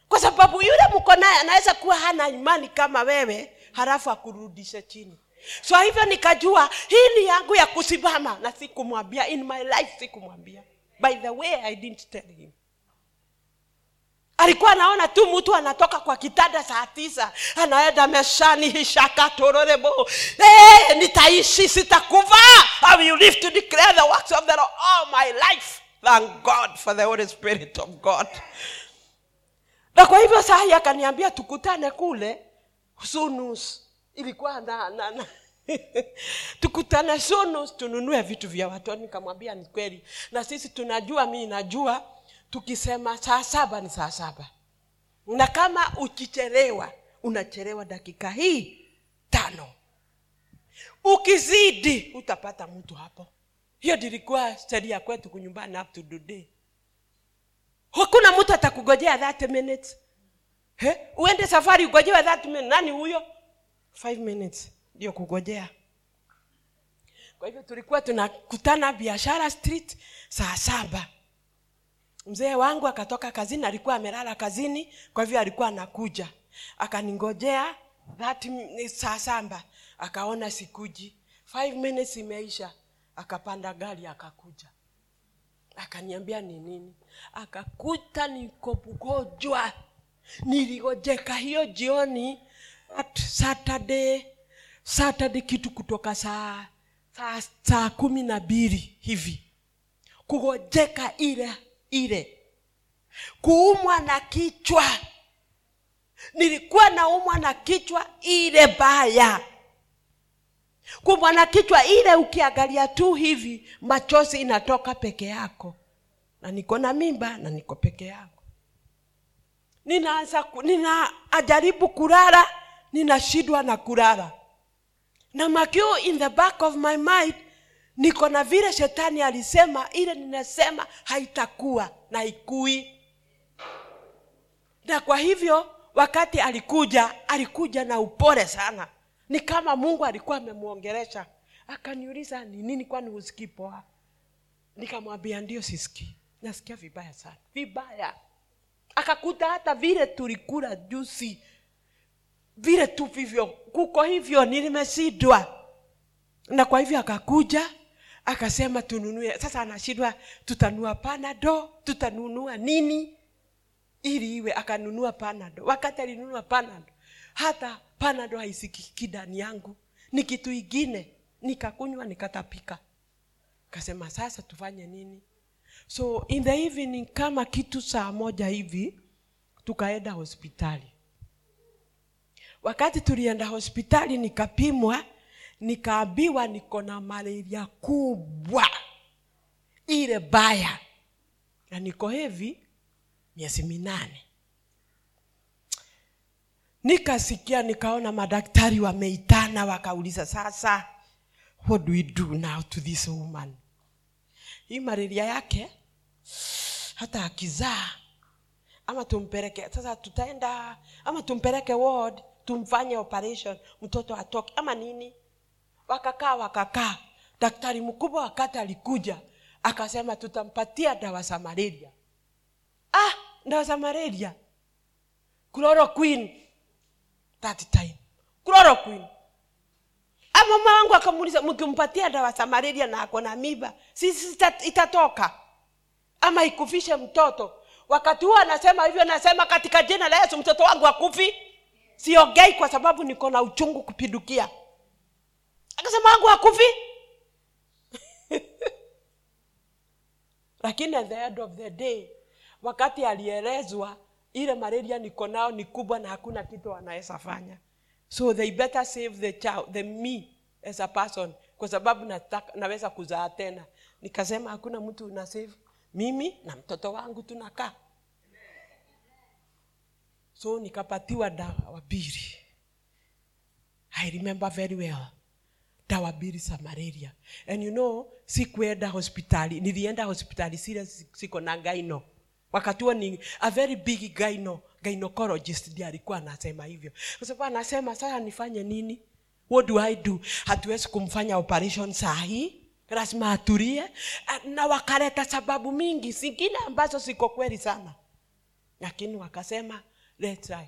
Kwa sababu yule mko naye anaweza kuwa hana imani kama wewe halafu akurudishe chini. So hivyo nikajua hii ni yangu ya kusimama na sikumwambia. In my life sikumwambia. By the way i didn't tell him alikuwa anaona tu mtu anatoka kwa kitanda saa tisa anaenda meshani hishakatororebo hey, nitaishi sitakuva I will live to declare the works of the Lord all my life. Thank god for the holy spirit of god. Na kwa hivyo sahi akaniambia tukutane kule. Sunus ilikuwa na, na, na. Tukutane sunus tununue vitu vya watoto nikamwambia ni kweli. Na sisi tunajua mi najua tukisema saa saba ni saa saba. Na kama ukichelewa unachelewa dakika hii tano. Ukizidi utapata mtu hapo. Hiyo dilikuwa sheria kwetu kunyumbani up to today. Hakuna mtu atakugojea 30 minutes He? uende safari ugojewe 30 minutes nani huyo? Five minutes ndio kugojea. Kwa hivyo tulikuwa tunakutana biashara street saa saba mzee wangu akatoka kazini alikuwa amelala kazini kwa hivyo alikuwa anakuja. Akaningojea saa samba akaona sikuji. Five minutes imeisha. Akapanda gari akakuja. Akaniambia ni nini? Akakuta niko mgonjwa. Niligojeka hiyo jioni at saturday. Saturday kitu kutoka saa saa, saa kumi na mbili hivi. Kugojeka ile ile. Kuumwa na kichwa. Nilikuwa naumwa na kichwa ile baya. Kuumwa na kichwa ile ukiangalia tu hivi machozi inatoka peke yako. Na niko na mimba na niko peke yako ninaanza ninajaribu kulala ninashindwa na kulala. Na makio in the back of my mind niko na vile shetani alisema ile ninasema haitakuwa na ikui. Na kwa hivyo wakati alikuja alikuja na upole sana. Ni kama mungu alikuwa amemwongeresha. Akaniuliza ni nini kwani husikii poa? Nikamwambia ndio sisikii. Nasikia vibaya sana. Vibaya. Akakuta hata vile tulikula jusi vile tu vivyo. Kuko hivyo nilimesidwa na kwa hivyo akakuja akasema tununue. Sasa anashindwa tutanunua panado tutanunua nini? Ili iwe akanunua panado wakati alinunua panado hata panado haisikiki ndani yangu. Ni kitu ingine. Nikakunywa nikatapika. Kasema sasa tufanye nini? So in the evening kama kitu saa moja hivi tukaenda hospitali. Wakati tulienda hospitali nikapimwa nikaambiwa niko na malaria kubwa. Ile baya. Na niko hivi miezi minane. Nikasikia nikaona madaktari wameitana wakauliza sasa what do we do now to this woman? Hii malaria yake hata akizaa ama tumpeleke sasa tutaenda ama tumpeleke ward tumfanye operation mtoto atoke ama nini wakakaa wakakaa. Daktari mkubwa wakati alikuja akasema tutampatia dawa za malaria. Ah dawa za malaria. Chloroquine. Ah, mama wangu akamuuliza mkimpatia dawa za malaria na ako na miba sisi itatoka? Ama ikufishe mtoto. Wakati huo anasema hivyo anasema katika jina la yesu mtoto wangu akufi. Siongei kwa sababu niko na uchungu kupidukia akasema wangu akufi lakini at the end of the day wakati alielezwa ile malaria niko nao ni kubwa na hakuna kitu wanaweza fanya. So they better save the child the me as a person kwa sababu nataka, naweza kuzaa tena. Nikasema hakuna mtu una save. Mimi na mtoto wangu tunakaa. So nikapatiwa dawa mbili i remember very well dawa mbili za malaria. And you know sikuenda hospitali nilienda hospitali sile siko na gaino wakati huo ni a very big gaino gynecologist ndi alikuwa anasema hivyo. Kwa sababu anasema sasa nifanye nini? What do i do? Hatuwezi kumfanya operation saa lazima atulie. Na wakaleta sababu mingi zingine ambazo ziko kweli sana. Lakini wakasema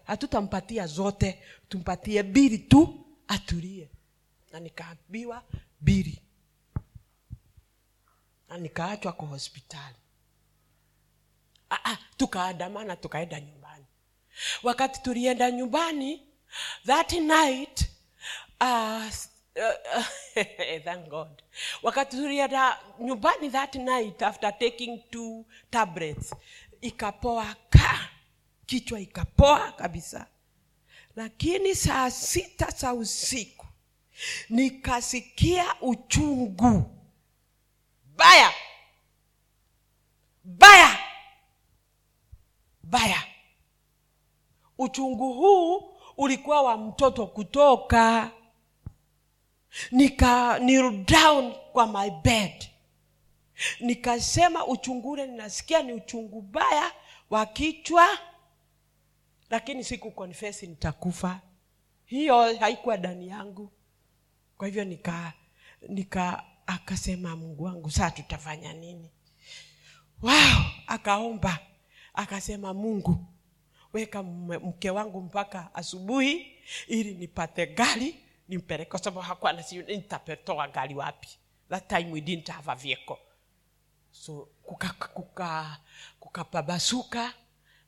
hatutampatia zote tumpatie bili tu atulie na nikaambiwa bili na nikaachwa kwa hospitali. Ah, ah, tukaandamana tukaenda nyumbani. Wakati tulienda nyumbani that night uh, uh, thank god. Wakati tulienda nyumbani that night after taking two tablets ikapoa ka kichwa ikapoa kabisa. Lakini saa sita saa usiku nikasikia uchungu. Baya. Baya. Baya. Uchungu huu ulikuwa wa mtoto kutoka. Nika down kwa my bed. Nikasema uchungu ule ninasikia ni uchungu baya wa kichwa lakini siku confess nitakufa. Hiyo haikuwa dani yangu kwa hivyo nika nika akasema mungu wangu saa tutafanya nini? Wow akaomba akasema mungu weka mke wangu mpaka asubuhi ili nipate gari nimpeleke. Kwa sababu hakuwa nasi nitapetoa gari wapi? That time we didn't have a vehicle. So kuka kuka kukapabasuka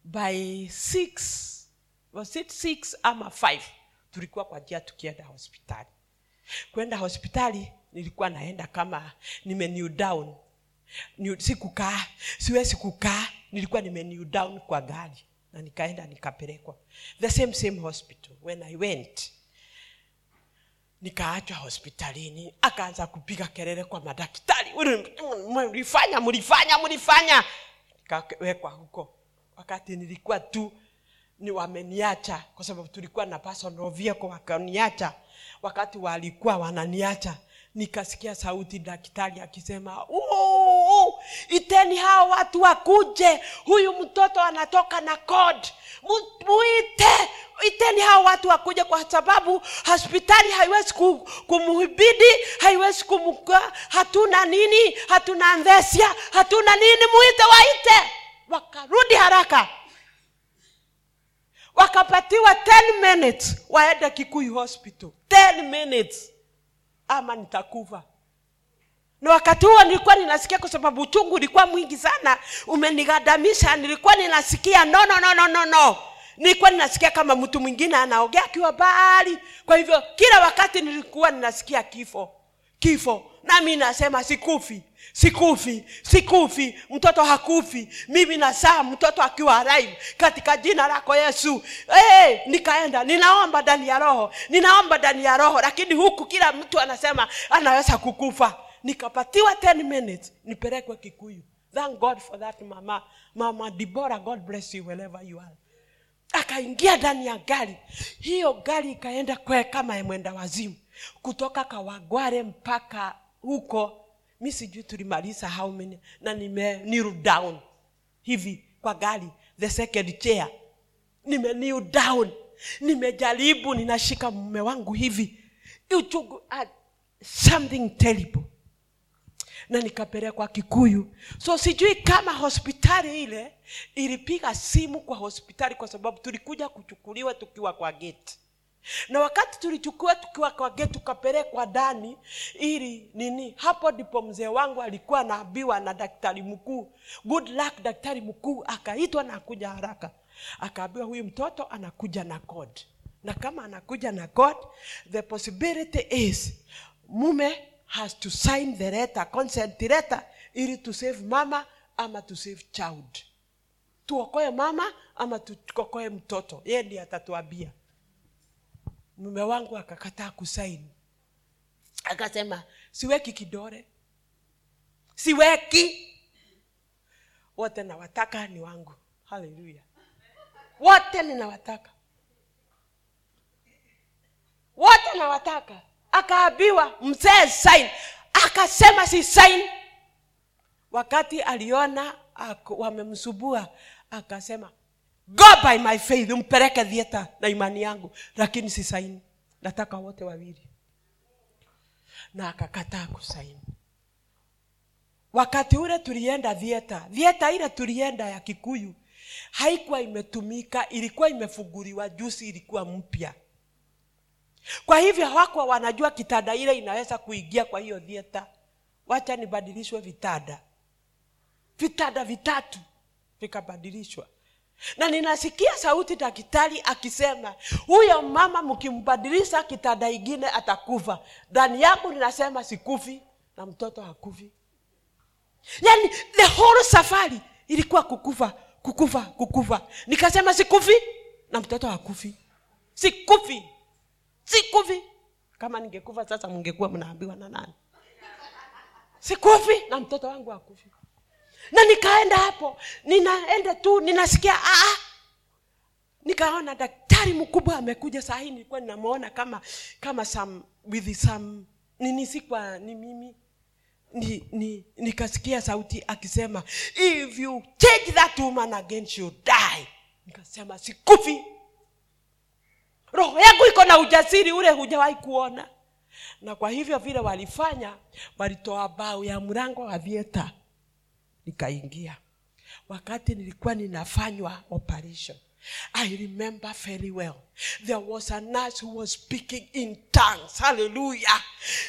by six was it six ama five? Tulikuwa kwa jia tukienda hospitali kwenda hospitali nilikuwa naenda kama nime new down. Ni- sikukaa siwezi kukaa nilikuwa nime new down kwa gari. Na nikaenda nikapelekwa. The same same hospital. When i went nikaachwa hospitalini. Akaanza kupiga kelele kwa madaktari. Mlifanya mlifanya mlifanya. Nikawekwa huko. Wakati nilikuwa tu ni wameniacha. Kwa sababu tulikuwa na personal vehicle wakaniacha wakati walikuwa wananiacha nikasikia sauti daktari akisema iteni hawa watu wakuje. Huyu mtoto anatoka na code. Muite iteni hawa watu wakuje kwa sababu hospitali haiwezi kumuhibidi haiwezi kumka hatuna nini hatuna anthesia hatuna nini muite waite. Wakarudi haraka wakapatiwa 10 minutes waende kikuyu hospital. 10 minutes. Ama nitakuva na wakati huo nilikuwa ninasikia kwa sababu uchungu ulikuwa mwingi sana umenigadamisha nilikuwa ninasikia no no no no no no. Nilikuwa ninasikia kama mtu mwingine anaogea akiwa bahari kwa hivyo kila wakati nilikuwa ninasikia kifo. Kifo. Nami nasema sikufi sikufi sikufi mtoto hakufi. Mimi nasaa mtoto akiwa alive katika jina lako yesu. Hey, nikaenda ninaomba ndani ya roho ninaomba ndani ya roho lakini huku kila mtu anasema anaweza kukufa. Nikapatiwa 10 minutes nipelekwe kikuyu. Thank god for that mama. Mama dibora god bless you wherever you are. Akaingia ndani ya gari. Hiyo gari ikaenda kwe kama mwenda wazimu. Kutoka kawagware mpaka huko mi sijui tulimaliza how many na nime kneel down. Hivi kwa gari the second chair. Nime kneel down. Nimejaribu ninashika mume wangu hivi. Uchugu ah, something terrible. Na nikapelekwa kikuyu. So sijui kama hospitali ile ilipiga simu kwa hospitali kwa sababu tulikuja kuchukuliwa tukiwa kwa geti na wakati tulichukua tukiwa kwa tukapelekwa ndani ili nini hapo ndipo mzee wangu alikuwa anaambiwa na daktari mkuu. Good luck daktari mkuu. Akaitwa na akuja haraka. Akaambiwa huyu mtoto anakuja na code. Na kama anakuja na code the possibility is mume has to sign the letter consent letter ili to save mama ama to save child. Tuokoe mama ama tuokoe mtoto. Yeye ndiye atatuambia mume wangu akakataa kusaini akasema siweki kidore siweki. Wote nawataka ni wangu. Haleluya wote ninawataka. Wote nawataka. Akaambiwa mzee sain akasema si sain wakati aliona wamemsubua akasema go by my faith umpeleke thieta na imani yangu. Lakini si saini nataka wote wawili. Na akakataa kusaini. Wakati ule tulienda thieta thieta ile tulienda ya kikuyu haikuwa imetumika ilikuwa imefunguliwa jusi ilikuwa mpya. Kwa hivyo hawakuwa wanajua kitanda ile inaweza kuingia kwa hiyo thieta wacha nibadilishwe vitanda vitanda vitatu vikabadilishwa na ninasikia sauti daktari akisema huyo mama mkimbadilisha kitanda ingine atakufa. Ndani yangu ninasema sikufi na mtoto hakufi. Yani the whole safari ilikuwa kukufa kukufa kukufa. Nikasema sikufi na mtoto hakufi. Sikufi sikufi. Kama ningekufa sasa mngekuwa mnaambiwa na nani? Sikufi na mtoto wangu akufi na nikaenda hapo ninaenda tu ninasikia aa nikaona daktari mkubwa amekuja saa hii nilikuwa ninamwona kama kama some, with some nini sikwa ni mimi. Ni, ni, nikasikia sauti akisema if you take that woman again she'll die. Nikasema sikufi. Roho yangu iko na ujasiri ule hujawahi kuona. Na kwa hivyo vile walifanya walitoa bao ya mlango wa vieta nikaingia. Wakati nilikuwa ninafanywa operation i remember very well there was a nurse who was speaking in tongues. Haleluya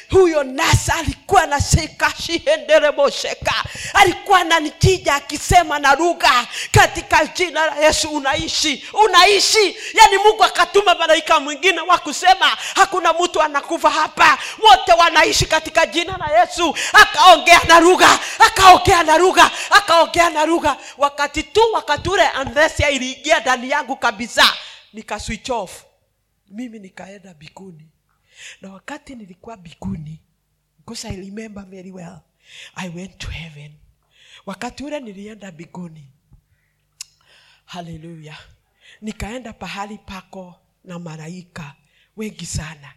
huyo nasa alikuwa anasheka shihenderebosheka alikuwa nanikija akisema na lugha katika jina la yesu unaishi unaishi. Yani mungu akatuma malaika mwingine wa kusema hakuna mtu anakufa hapa. Wote wanaishi katika jina la yesu. Akaongea na lugha akaongea na lugha akaongea na lugha. Wakati tu wakati ule andhesia iliingia ndani yangu kabisa nika mimi nikaenda biguni na wakati nilikuwa biguni because i remember very well i went to heaven. Wakati ule nilienda biguni haleluya nikaenda pahali pako na malaika wengi sana.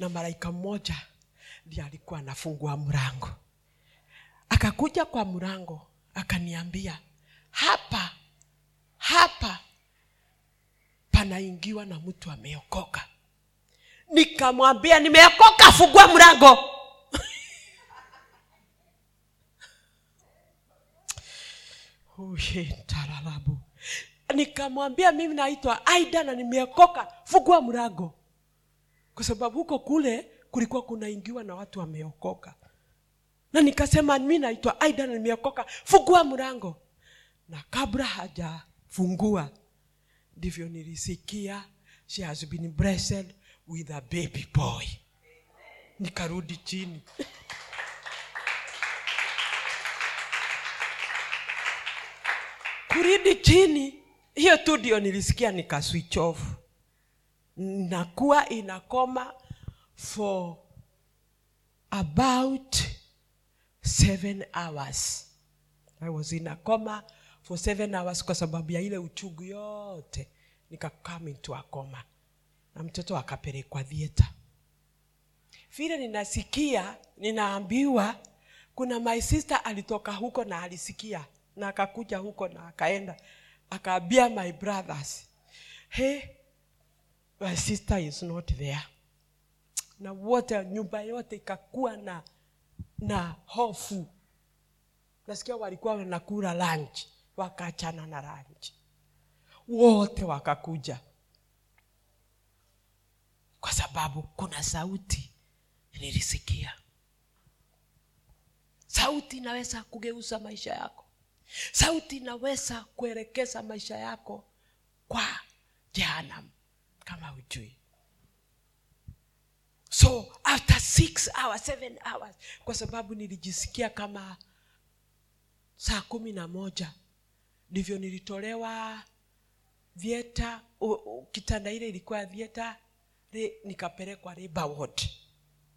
Na malaika mmoja ndiye alikuwa anafungua mlango. Akakuja kwa mlango akaniambia hapa hapa panaingiwa na mtu ameokoka. Nikamwambia nimeokoka fungua mlango. Tararabu. Nikamwambia mimi naitwa aida na nimeokoka fungua mlango. Kwa sababu huko kule kulikuwa kunaingiwa na watu wameokoka. Na nikasema mi naitwa aida na nimeokoka fungua mlango. Na kabla hajafungua ndivyo nilisikia. She has been blessed with a baby boy. Nikarudi chini. Kurudi chini hiyo tu ndio nilisikia nikaswichofu nakuwa inakoma for about seven hours. I was in for seven hours kwa sababu ya ile uchungu yote nikakam into a na mtoto akapelekwa thieta vile ninasikia ninaambiwa kuna my sister alitoka huko na alisikia na akakuja huko na akaenda akaambia my brothers hey my sister is not there. Na wote nyumba yote ikakuwa na na hofu. Nasikia walikuwa wanakula lunch wakaachana na ranji wote wakakuja. Kwa sababu kuna sauti nilisikia. Sauti inaweza kugeuza maisha yako. Sauti inaweza kuelekeza maisha yako kwa jehanam kama hujui. So after six hours seven hours kwa sababu nilijisikia kama saa kumi na moja ndivyo nilitolewa vieta u- u- kitanda ile ilikuwa vieta re, nikapelekwa labor ward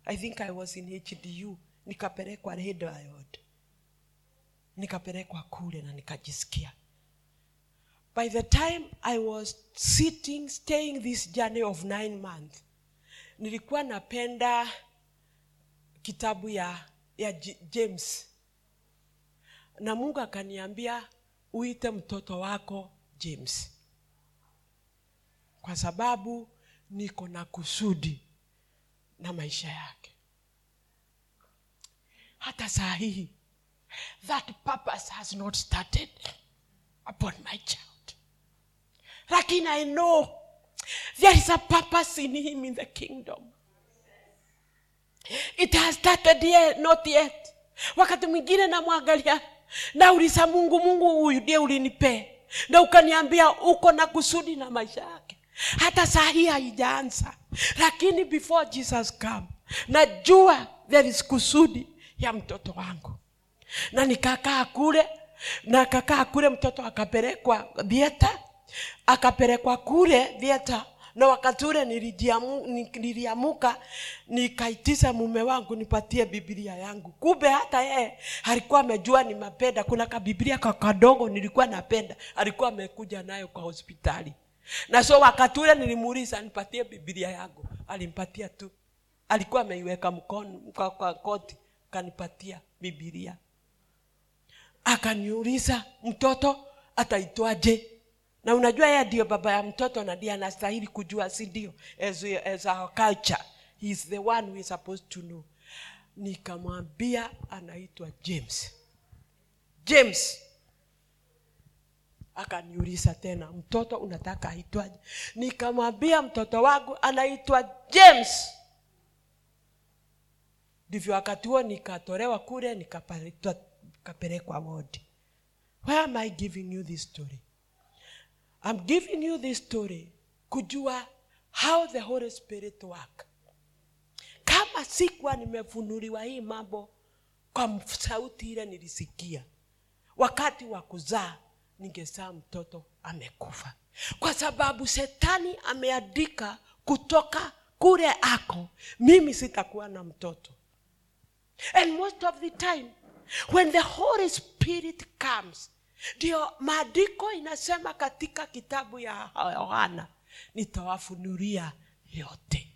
i think i was in hdu nikapelekwa labor ward nikapelekwa kule na nikajisikia. By the time i was sitting staying this journey of nine months nilikuwa napenda kitabu ya ya james. Na mungu akaniambia uite mtoto wako james. Kwa sababu niko na kusudi na maisha yake. Hata saa hii that purpose has not started upon my child. Lakini i know there is a purpose in him in the kingdom. It has started yet, not yet. Wakati mwingine namwangalia nauliza mungu mungu huyu ndiye ulinipee na ukaniambia uko na kusudi na maisha yake. Hata saa hii haijaanza. Lakini before jesus come najua there is kusudi ya mtoto wangu. Na nikakaa kule na akakaa kule mtoto akapelekwa vieta akapelekwa kule vieta na wakati ule niliamuka nikaitisha mume wangu nipatie bibilia yangu. Kumbe hata yeye alikuwa amejua ni mapenda kuna kabibilia kakadogo nilikuwa napenda alikuwa amekuja nayo kwa hospitali. Na so wakati ule nilimuuliza nipatie bibilia yangu alimpatia tu. Alikuwa ameiweka mkono kwa koti kanipatia bibilia akaniuliza mtoto ataitwaje na unajua yeye ndio baba ya mtoto na ndiye anastahili kujua si ndio? As, as our culture he is the one we supposed to know. Nikamwambia anaitwa james. James. Akaniuliza tena mtoto unataka aitwaje? Nikamwambia mtoto wangu anaitwa james. Ndivyo wakati huo nikatolewa kule nikapelekwa wodi. Why am i giving you this story i'm giving you this story kujua how the holy spirit work. Kama sikuwa nimefunuliwa hii mambo kwa sauti ile nilisikia wakati wa kuzaa ningesaa mtoto amekufa. Kwa sababu shetani ameandika kutoka kule ako mimi sitakuwa na mtoto. And most of the time when the holy spirit comes ndio maandiko inasema katika kitabu ya yohana nitawafunulia yote.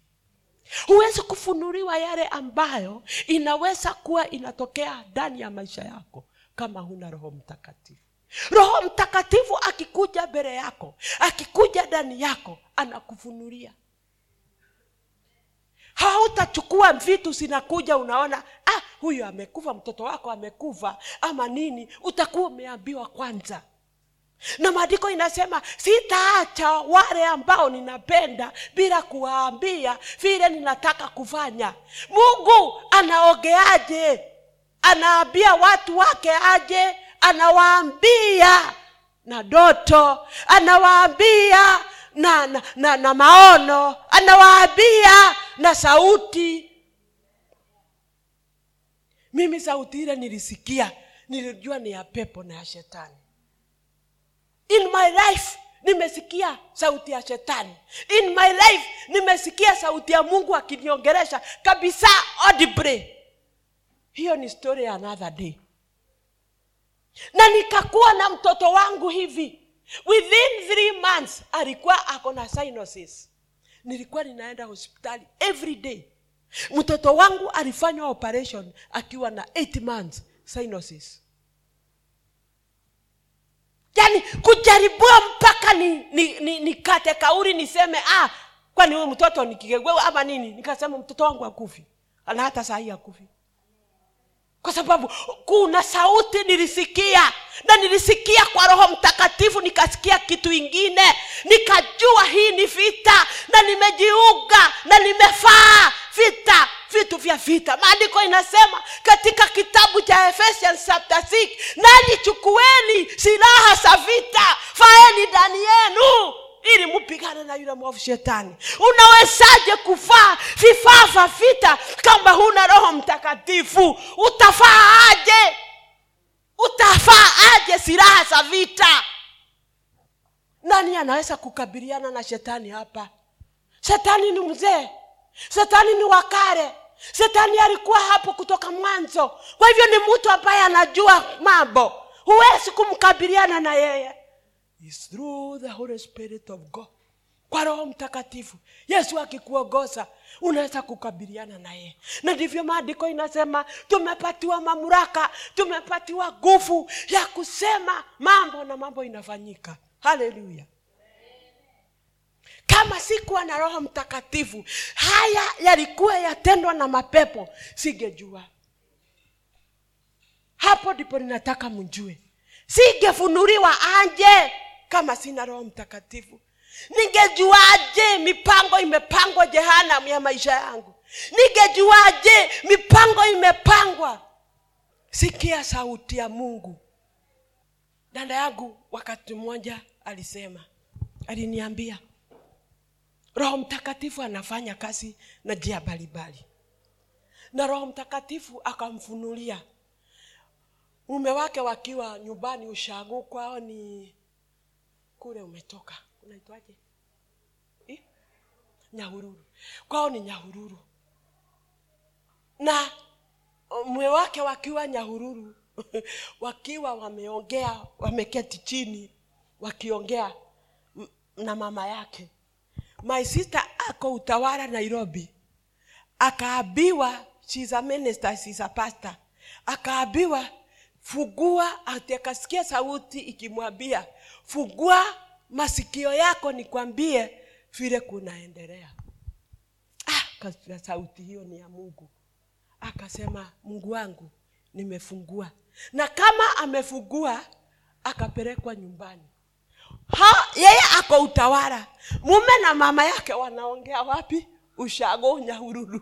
Huwezi kufunuliwa yale ambayo inaweza kuwa inatokea ndani ya maisha yako kama huna roho mtakatifu. Roho mtakatifu akikuja mbele yako akikuja ndani yako anakufunulia. Hautachukua vitu zinakuja unaona huyu amekufa mtoto wako amekufa ama nini? Utakuwa umeambiwa kwanza. Na maandiko inasema sitaacha wale ambao ninapenda bila kuwaambia vile ninataka kufanya. Mungu anaogeaje? Anaambia watu wake aje? Anawaambia na doto anawaambia na, na, na, na maono anawaambia na sauti mimi sauti ile nilisikia nilijua ni ya pepo na ya shetani. In my life nimesikia sauti ya shetani. In my life nimesikia sauti ya mungu akiniongeresha kabisa audibly hiyo ni story ya another day. Na nikakuwa na mtoto wangu hivi. Within three months alikuwa ako na sinosis nilikuwa ninaenda hospitali every day mtoto wangu alifanywa operation akiwa na 8 months sinosis yaani kujaribiwa mpaka ni, ni, ni, nikate kauri niseme ah kwani huyu mtoto nikigegwewa ama nini? Nikasema mtoto wangu akufi na hata sahii akufi kwa sababu kuna sauti nilisikia na nilisikia kwa roho mtakatifu nikasikia kitu ingine nikajua hii ni vita na nimejiunga na nimefaa vita vitu vya vita. Maandiko inasema katika kitabu cha Ephesians chapter 6 nanyi chukueni silaha za vita faeni ndani yenu ili mupigane na yule mwovu shetani. Unawezaje kuvaa vifaa vya vita kama huna roho mtakatifu? Utafaa aje? Utafaa aje silaha za vita? Nani anaweza kukabiliana na shetani hapa? Shetani ni mzee. Shetani ni wakare shetani alikuwa hapo kutoka mwanzo. Kwa hivyo ni mtu ambaye anajua mambo. Huwezi kumkabiliana na yeye is through the holy spirit of god. Kwa roho mtakatifu. Yesu akikuongoza unaweza kukabiliana naye. Na ndivyo maandiko inasema tumepatiwa mamlaka tumepatiwa nguvu ya kusema mambo na mambo inafanyika. Haleluya kama sikuwa na roho mtakatifu haya yalikuwa yatendwa na mapepo singejua. Hapo ndipo ninataka mjue. Singefunuliwa anje kama sina roho mtakatifu ningejuaje mipango imepangwa jehanamu ya maisha yangu? Ningejuaje mipango imepangwa? Sikia sauti ya mungu. Dada yangu wakati mmoja alisema aliniambia roho mtakatifu anafanya kazi na njia mbalimbali. Na roho mtakatifu akamfunulia. Mume wake wakiwa nyumbani ushagu kwao ni kule umetoka. Unaitwaje? Eh? nyahururu. Kwao ni nyahururu. Na mwe wake wakiwa nyahururu wakiwa wameongea wameketi chini wakiongea na mama yake. My sister ako utawala nairobi. Akaambiwa she's minister she's a pastor. Akaambiwa fugua ati akasikia sauti ikimwambia fugua masikio yako nikwambie vile kunaendelea. Ah, sauti hiyo ni ya mungu. Akasema mungu wangu nimefungua. Na kama amefungua akapelekwa nyumbani. Ha, yeye ako utawala. Mume na mama yake wanaongea wapi? Ushago nyahururu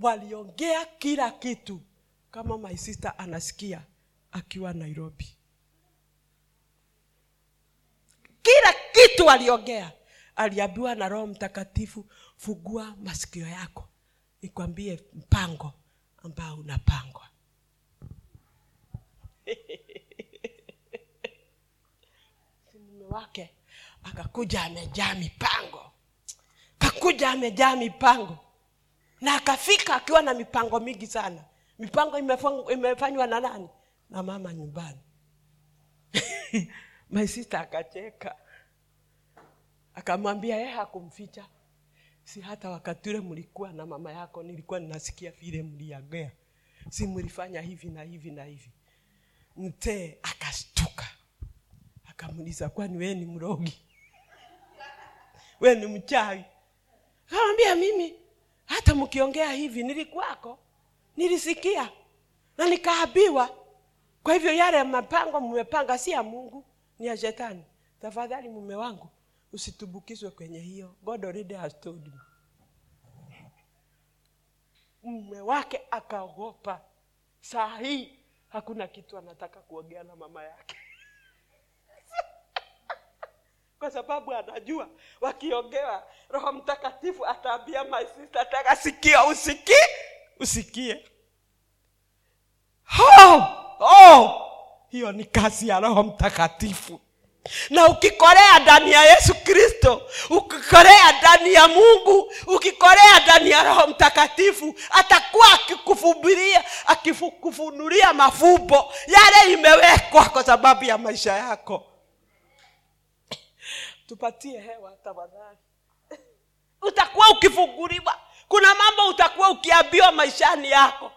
waliongea kila kitu. Kama my sister anasikia akiwa nairobi kila kitu aliongea. Aliambiwa na roho mtakatifu fugua masikio yako nikwambie mpango ambao unapangwa. Mume wake akakuja amejaa mipango. Kakuja amejaa mipango. Na akafika akiwa na mipango mingi sana. Mipango imefanywa na nani? Na mama nyumbani my sister akacheka. Akamwambia yeye hakumficha. Si hata wakati ule mlikuwa na mama yako nilikuwa ninasikia vile mliagea. Si mlifanya hivi na hivi na hivi. Mtee akastuka akamuliza kwani wee ni mrogi? Wee ni mchawi? Akamwambia mimi hata mkiongea hivi nilikuwako. Nilisikia na nikaabiwa kwa hivyo yale mapango mmepanga si ya mungu ni ya shetani. Tafadhali mume wangu usitumbukizwe kwenye hiyo. God already has told me mume wake akaogopa. Saa hii hakuna kitu anataka kuongea na mama yake. Kwa sababu anajua wakiongewa roho mtakatifu ataambia my sister ataka sikia usiki usikie. Oh, oh. Hiyo ni kazi ya roho mtakatifu. Na ukikorea ndani ya yesu kristo ukikorea ndani ya mungu ukikorea ndani ya roho mtakatifu atakuwa akikufubiria akikufunulia mafumbo yale imewekwa kwa sababu ya maisha yako. Tupatie hewa tafadhali. Utakuwa ukifunguliwa kuna mambo utakuwa ukiambiwa maishani yako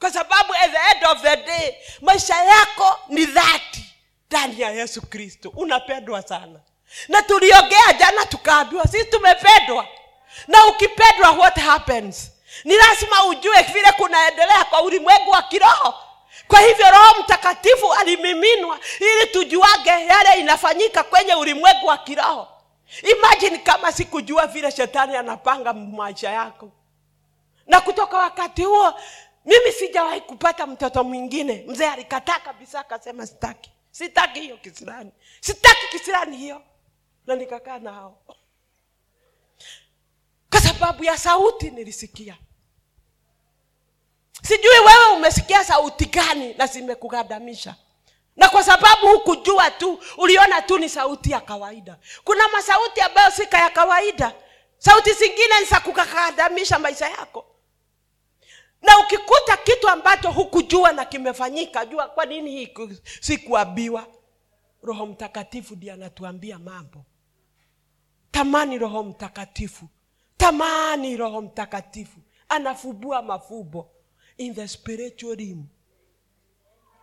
kwa sababu at the end of the day maisha yako ni dhati ndani ya yesu kristo. Unapendwa sana. Na tuliongea jana tukaambiwa sisi tumependwa. Na ukipendwa what happens? Ni lazima ujue vile kunaendelea kwa ulimwengu wa kiroho. Kwa hivyo roho mtakatifu alimiminwa ili tujuage yale inafanyika kwenye ulimwengu wa kiroho. Imajini kama sikujua vile shetani anapanga maisha yako. Na kutoka wakati huo mimi sijawahi kupata mtoto mwingine. Mzee alikataa kabisa akasema sitaki. Sitaki hiyo kisirani. Sitaki kisirani hiyo. Na nikakaa nao. Kwa sababu ya sauti nilisikia. Sijui wewe umesikia sauti gani na zimekugandamisha. Na kwa sababu hukujua tu uliona tu ni sauti ya kawaida. Kuna masauti ambayo sika ya kawaida. Sauti zingine za kukakandamisha maisha yako na ukikuta kitu ambacho hukujua na kimefanyika jua kwa nini hii ku- sikuambiwa. Roho mtakatifu ndiye anatuambia mambo. Tamani roho mtakatifu. Tamani roho mtakatifu. Anafubua mafumbo. In the spiritual realm.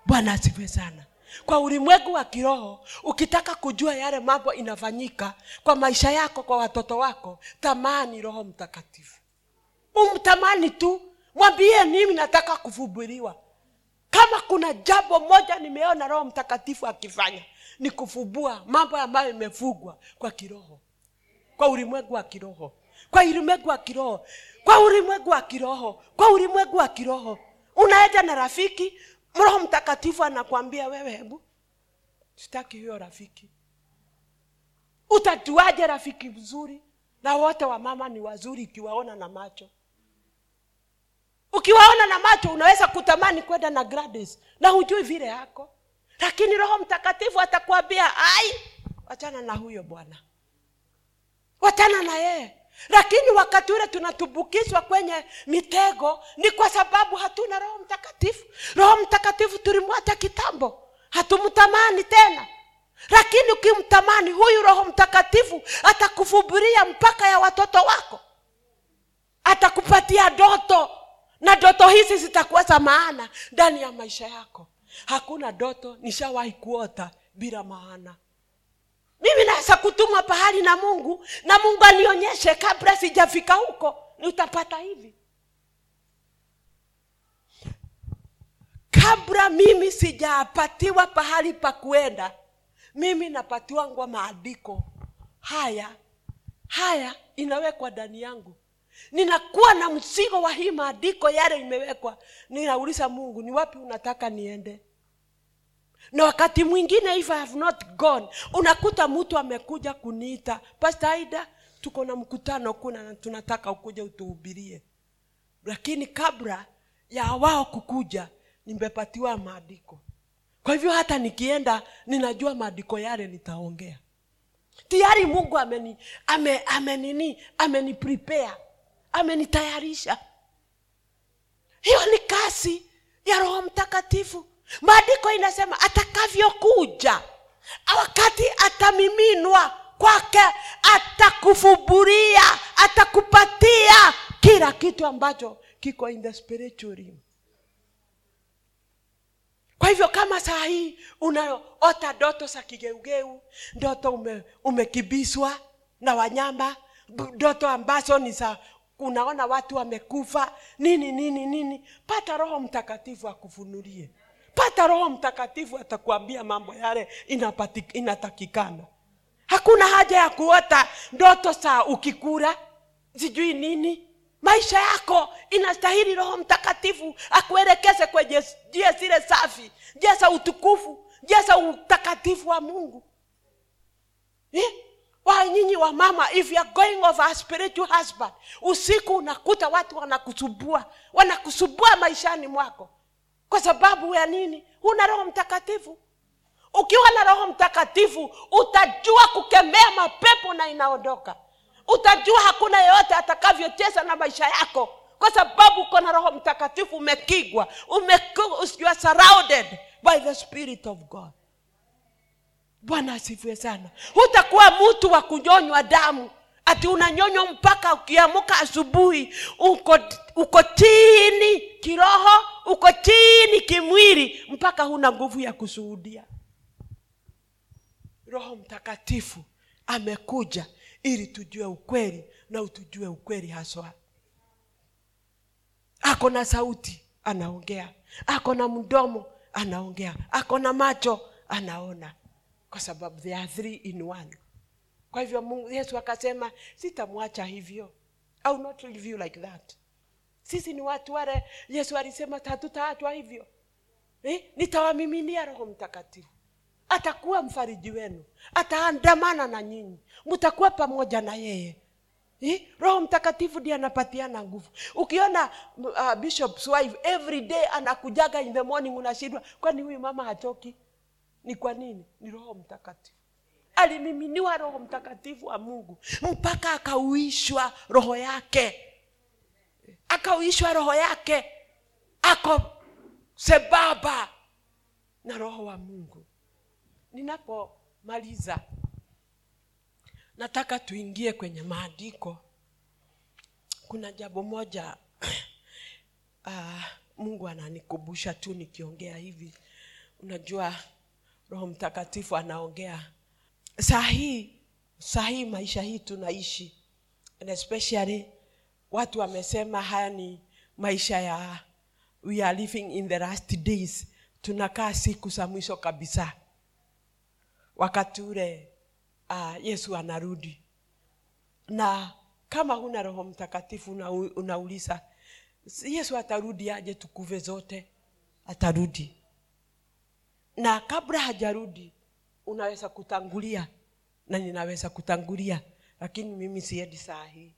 Bwana asifiwe sana. Kwa ulimwengu wa kiroho ukitaka kujua yale mambo inafanyika kwa maisha yako kwa watoto wako tamani roho mtakatifu. Umtamani tu mwambie mimi nataka kufubuliwa. Kama kuna jambo moja nimeona roho mtakatifu akifanya ni kufubua mambo ambayo imefugwa kwa kiroho. Kwa ulimwengu wa kiroho. Kwa ulimwengu wa kiroho. Kwa ulimwengu wa kiroho. Kwa ulimwengu wa kiroho. Unaenda na rafiki roho mtakatifu anakwambia wewe hebu sitaki huyo rafiki. Utatuaje rafiki mzuri? Na wote wa mama ni wazuri ikiwaona na macho ukiwaona na macho unaweza kutamani kwenda na Gladys. Na hujui vile yako. Lakini roho mtakatifu atakwambia ai wachana na huyo bwana. Wachana na yeye. Lakini wakati ule tunatumbukizwa kwenye mitego ni kwa sababu hatuna roho mtakatifu. Roho mtakatifu tulimwacha kitambo. Hatumtamani tena. Lakini ukimtamani huyu roho mtakatifu atakufuburia mpaka ya watoto wako. Atakupatia doto na doto hizi zitakuwa za maana ndani ya maisha yako. Hakuna doto nishawahi kuota bila maana. Mimi naweza kutumwa pahali na mungu na mungu anionyeshe kabla sijafika huko nitapata hivi. Kabla mimi sijapatiwa pahali pa kuenda mimi napatiwangwa maandiko. Haya haya inawekwa ndani yangu ninakuwa na mzigo wa hii maandiko yale imewekwa. Ninauliza mungu ni wapi unataka niende? Na wakati mwingine if I have not gone unakuta mtu amekuja kuniita. Pastor aida tuko na mkutano kuna na tunataka ukuja utuhubirie. Lakini kabla ya wao kukuja nimepatiwa maandiko. Kwa hivyo hata nikienda ninajua maandiko yale nitaongea. Tayari mungu ameni ame, amenini ameni prepare amenitayarisha. Hiyo ni kazi ya roho mtakatifu. Maandiko inasema atakavyokuja wakati atamiminwa kwake atakufuburia atakupatia kila kitu ambacho kiko in the spiritual kwa hivyo kama saa hii unaota ndoto za kigeugeu ndoto ume, umekibiswa na wanyama ndoto ambazo ni za unaona watu wamekufa nini nini nini. Pata roho mtakatifu akufunulie. Pata roho mtakatifu atakuambia mambo yale inapati, inatakikana. Hakuna haja ya kuota ndoto za ukikura sijui nini. Maisha yako inastahili roho mtakatifu akuelekeze kwenye njia zile safi njia za utukufu njia za utakatifu wa mungu. Eh? Wa nyinyi wa mama if you are going over a spiritual husband usiku unakuta watu wanakusubua wanakusubua maishani mwako. Kwa sababu ya nini? Huna roho mtakatifu. Ukiwa na roho mtakatifu utajua kukemea mapepo na inaondoka. Utajua hakuna yeyote atakavyocheza na maisha yako. Kwa sababu uko na roho mtakatifu umekigwa umeku- you are surrounded by the spirit of god bwana asifiwe sana. Hutakuwa mtu wa kunyonywa damu. Ati unanyonywa mpaka ukiamuka asubuhi. Uko, uko chini kiroho uko chini kimwili mpaka huna nguvu ya kushuhudia. Roho mtakatifu amekuja ili tujue ukweli na utujue ukweli haswa. Ako na sauti anaongea. Ako na mdomo anaongea. Ako na macho anaona kwa sababu they are three in one. Kwa hivyo mungu yesu akasema sitamwacha hivyo. I not leave you like that. Sisi ni watu wale yesu alisema hatutaachwa hivyo. Eh? nitawamiminia roho mtakatifu. Atakuwa mfariji wenu. Ataandamana na nyinyi. Mtakuwa pamoja na yeye. Eh? roho mtakatifu ndiye anapatiana nguvu. Ukiona uh, bishop's wife every day anakujaga in the morning unashindwa kwani huyu mama hachoki ni kwa nini? Ni roho mtakatifu. Alimiminiwa roho mtakatifu wa mungu mpaka akauishwa roho yake. Akauishwa roho yake. Ako sebaba na roho wa mungu. Ninapomaliza nataka tuingie kwenye maandiko. Kuna jambo moja uh, mungu ananikumbusha tu nikiongea hivi. Unajua roho mtakatifu anaongea. Saa hii saa hii maisha hii tunaishi. And especially watu wamesema haya ni maisha ya we are living in the last days. Tunakaa siku za mwisho kabisa. Wakati ule uh, yesu anarudi. Na kama huna roho mtakatifu una, unauliza yesu atarudi aje tukuve zote? Atarudi na kabla hajarudi unaweza kutangulia na ninaweza kutangulia lakini mimi siendi saa hii.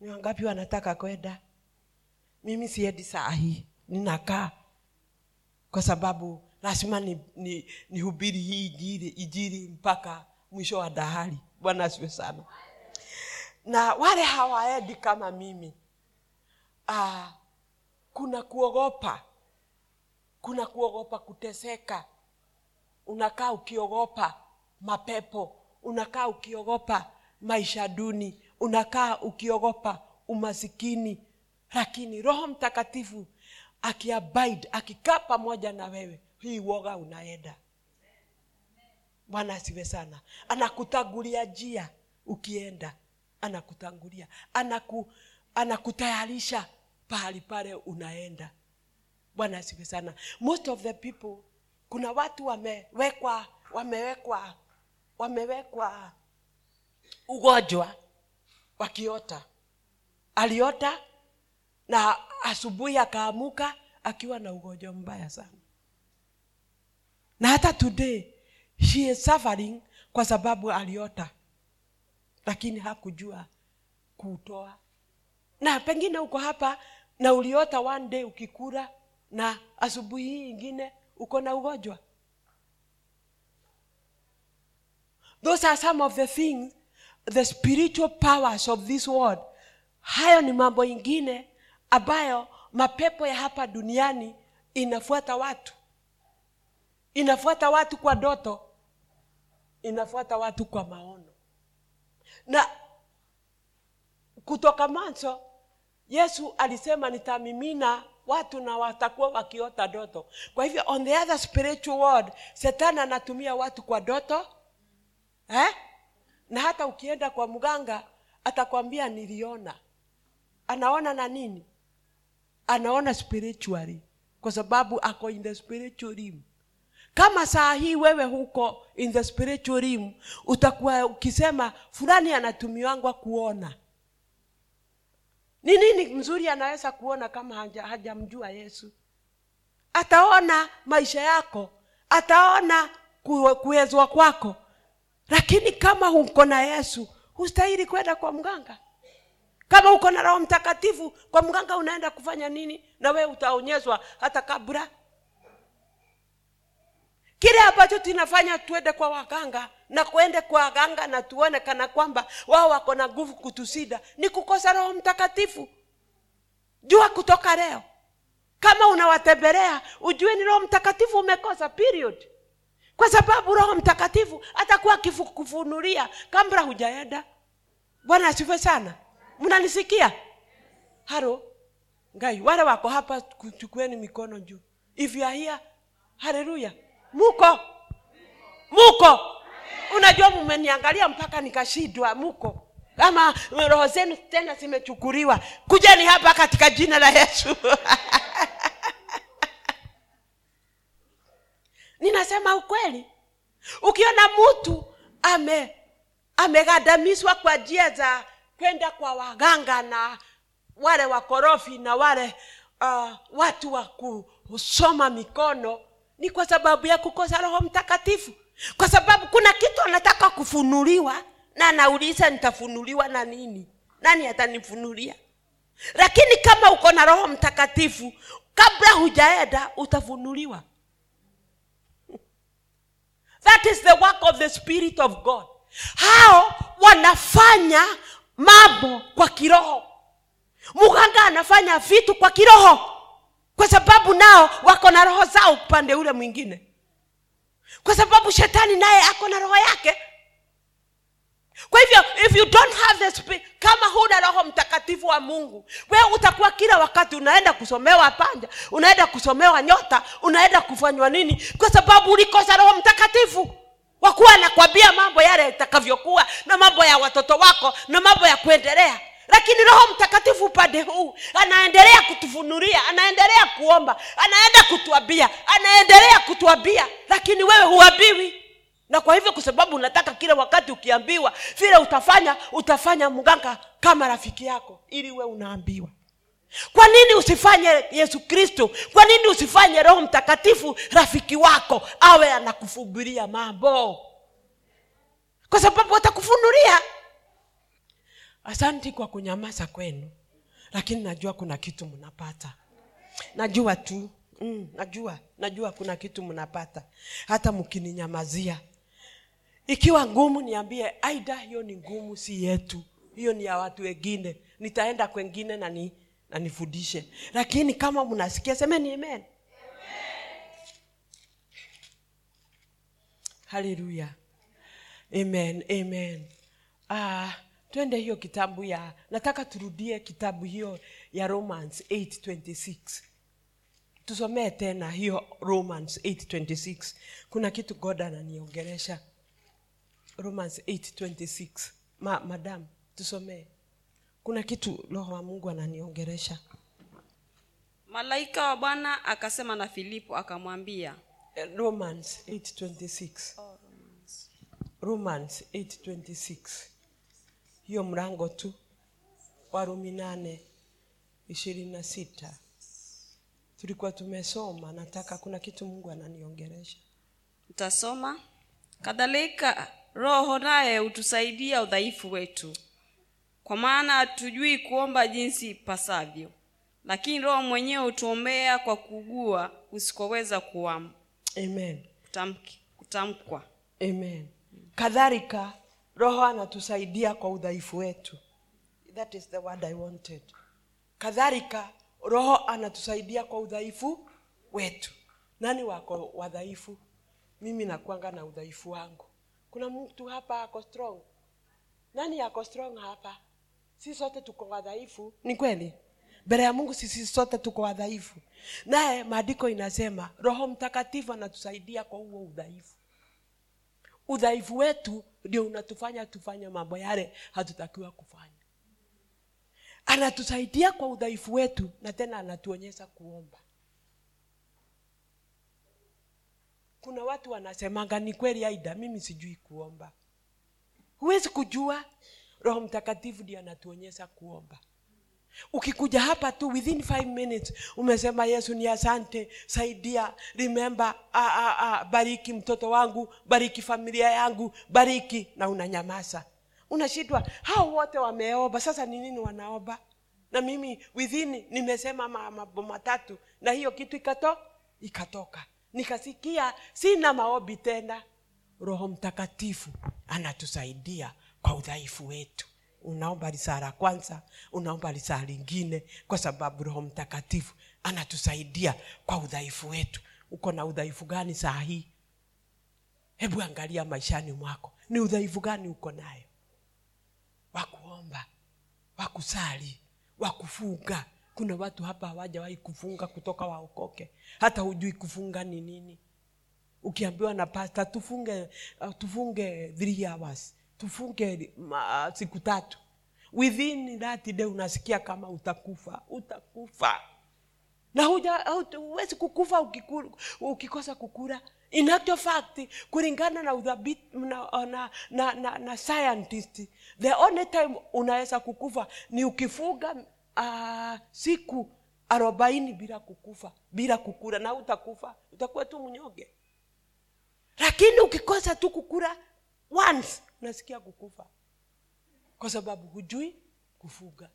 Ni wangapi wanataka kwenda? Mimi siendi saa hii ninakaa. Kwa sababu lazima ni, ni, nihubiri hii ijiri, ijiri mpaka mwisho wa dahari. Bwana asiwe sana. Na wale hawaendi kama mimi ah, kuna kuogopa kuna kuogopa kuteseka. Unakaa ukiogopa mapepo unakaa ukiogopa maisha duni unakaa ukiogopa umasikini. Lakini roho mtakatifu akiabide akikaa pamoja na wewe hii woga unaenda. Bwana asiwe sana. Anakutangulia njia ukienda. Anakutangulia anaku, anakutayarisha pahali pale unaenda bwana asiwe sana. Most of the people kuna watu wamewekwa wamewekwa wamewekwa ugonjwa wakiota aliota na asubuhi akaamuka akiwa na ugonjwa mbaya sana. Na hata today she is suffering kwa sababu aliota lakini hakujua kuutoa. Na pengine uko hapa na uliota one day ukikula na asubuhi hii ingine uko na ugonjwa? Those are some of the things the spiritual powers of this world. Hayo ni mambo ingine ambayo mapepo ya hapa duniani inafuata watu. Inafuata watu kwa doto inafuata watu kwa maono. Na kutoka mwanzo yesu alisema nitamimina watu na watakuwa wakiota doto kwa hivyo on the other spiritual world setani anatumia watu kwa doto eh? na hata ukienda kwa mganga atakwambia niliona. Anaona na nini? Anaona spiritually kwa sababu ako in the spiritual realm. Kama saa hii wewe huko in the spiritual realm utakuwa ukisema fulani anatumiwangwa kuona ni nini mzuri anaweza kuona kama haja- hajamjua yesu? Ataona maisha yako ataona kuwezwa kwako. Lakini kama uko na yesu hustahili kwenda kwa mganga. Kama uko na roho mtakatifu kwa mganga unaenda kufanya nini? Na wee utaonyezwa hata kabla. Kile ambacho tunafanya tuende kwa waganga na kwende kwa ganga na tuone kana kwamba wao wako na nguvu kutusida ni kukosa roho mtakatifu. Jua kutoka leo. Kama unawatembelea ujue ni roho mtakatifu umekosa period. Kwa sababu roho mtakatifu atakuwa akikufunulia kabla hujaenda. Bwana asife sana. Mnanisikia? Haro ngai wale wako hapa chukueni mikono juu. If you are here haleluya muko. Muko unajua mumeniangalia mpaka nikashidwa muko. Kama roho zenu tena zimechukuliwa. Kujeni hapa katika jina la yesu. Ninasema ukweli. Ukiona mtu ame amegandamizwa kwa njia za kwenda kwa waganga na wale wakorofi na wale uh, watu wa kusoma mikono ni kwa sababu ya kukosa roho mtakatifu kwa sababu kuna kitu anataka kufunuliwa na anauliza nitafunuliwa na nini? Nani atanifunulia? Lakini kama uko na roho mtakatifu kabla hujaenda utafunuliwa. That is the work of the spirit of god. Hao wanafanya mambo kwa kiroho. Muganga anafanya vitu kwa kiroho. Kwa sababu nao wako na roho zao upande ule mwingine kwa sababu shetani naye ako na roho yake. Kwa hivyo if you don't have the spirit, kama huna roho mtakatifu wa mungu wewe utakuwa kila wakati unaenda kusomewa panja unaenda kusomewa nyota unaenda kufanywa nini? Kwa sababu ulikosa roho mtakatifu wakuwa anakwambia mambo yale itakavyokuwa na mambo ya watoto wako na mambo ya kuendelea lakini roho mtakatifu upande huu anaendelea kutufunulia anaendelea kuomba anaenda kutuambia anaendelea kutuambia. Lakini wewe huambiwi. Na kwa hivyo kwa sababu unataka kila wakati ukiambiwa vile utafanya utafanya mganga kama rafiki yako ili we unaambiwa. Kwa nini usifanye yesu kristo? Kwa nini usifanye roho mtakatifu rafiki wako awe anakufubiria mambo? Kwa sababu atakufunulia asanti kwa kunyamaza kwenu. Lakini najua kuna kitu mnapata. Najua tu. Mm, najua najua kuna kitu mnapata. Hata mkininyamazia. Ikiwa ngumu niambie aida hiyo ni ngumu si yetu. Hiyo ni ya watu wengine. Nitaenda kwengine na ni, na nifundishe lakini kama mnasikia semeni amen. Haleluya amen amen. Ah, twende hiyo kitabu ya nataka turudie kitabu hiyo ya romans 826 tusomee tena hiyo romans 826 kuna kitu god ananiongeresha romans 826 Ma, madam tusomee. Kuna kitu roho wa mungu ananiongeresha malaika wa bwana akasema na filipo akamwambia Eh, romans 826 romans. 826 hiyo mrango tu warumi nane ishirini na sita. Tulikuwa tumesoma nataka kuna kitu mungu ananiongeresha Nitasoma. Kadhalika Roho naye hutusaidia udhaifu wetu, kwa maana hatujui kuomba jinsi ipasavyo, lakini Roho mwenyewe hutuombea kwa kugua usikoweza kuam- amen. Kutamki- kutamkwa. amen. Kadhalika roho anatusaidia kwa udhaifu wetu. That is the word i wanted. Kadhalika roho anatusaidia kwa udhaifu wetu. Nani wako wadhaifu? Mimi nakwanga na udhaifu wangu. Kuna mtu hapa ako strong? Nani ako strong hapa? Si sote tuko wadhaifu. Ni kweli? Mbele ya mungu sisi sote tuko wadhaifu. Naye maandiko inasema roho mtakatifu anatusaidia kwa huo udhaifu udhaifu wetu ndio unatufanya tufanye mambo yale hatutakiwa kufanya. Anatusaidia kwa udhaifu wetu na tena anatuonyesha kuomba. Kuna watu wanasemanga ni kweli aida mimi sijui kuomba. Huwezi kujua. Roho mtakatifu ndio anatuonyesha kuomba ukikuja hapa tu within five minutes umesema yesu ni asante saidia remember a, a, a, bariki mtoto wangu bariki familia yangu bariki na unanyamaza. Unashindwa. Hao wote wameomba sasa ni nini wanaomba na mimi within nimesema ma- mambo matatu na hiyo kitu ikato ikatoka. Nikasikia sina maobi tena. Roho mtakatifu anatusaidia kwa udhaifu wetu unaomba lisaa la kwanza unaomba lisaa lingine kwa sababu roho mtakatifu anatusaidia kwa udhaifu wetu. Uko na udhaifu gani saa hii? Hebu angalia maishani mwako. Ni udhaifu gani uko nayo? Wakuomba wakusali wa kusali wa kufunga. Kuna watu hapa hawajawahi kufunga kutoka waokoke. Hata hujui kufunga ni nini. Ukiambiwa na pasta tufunge uh, tufunge three hours tufunge siku tatu. Within that day unasikia kama utakufa utakufa. Na huwezi kukufa ukikosa kukura in actual fact kulingana na udhabiti na, na, na, na, na scientist the only time unaweza kukufa ni ukifuga uh, siku arobaini bila kukufa bila kukura na utakufa utakuwa tu mnyonge. Lakini ukikosa tu kukura once unasikia kukufa. Kwa sababu hujui kufuga.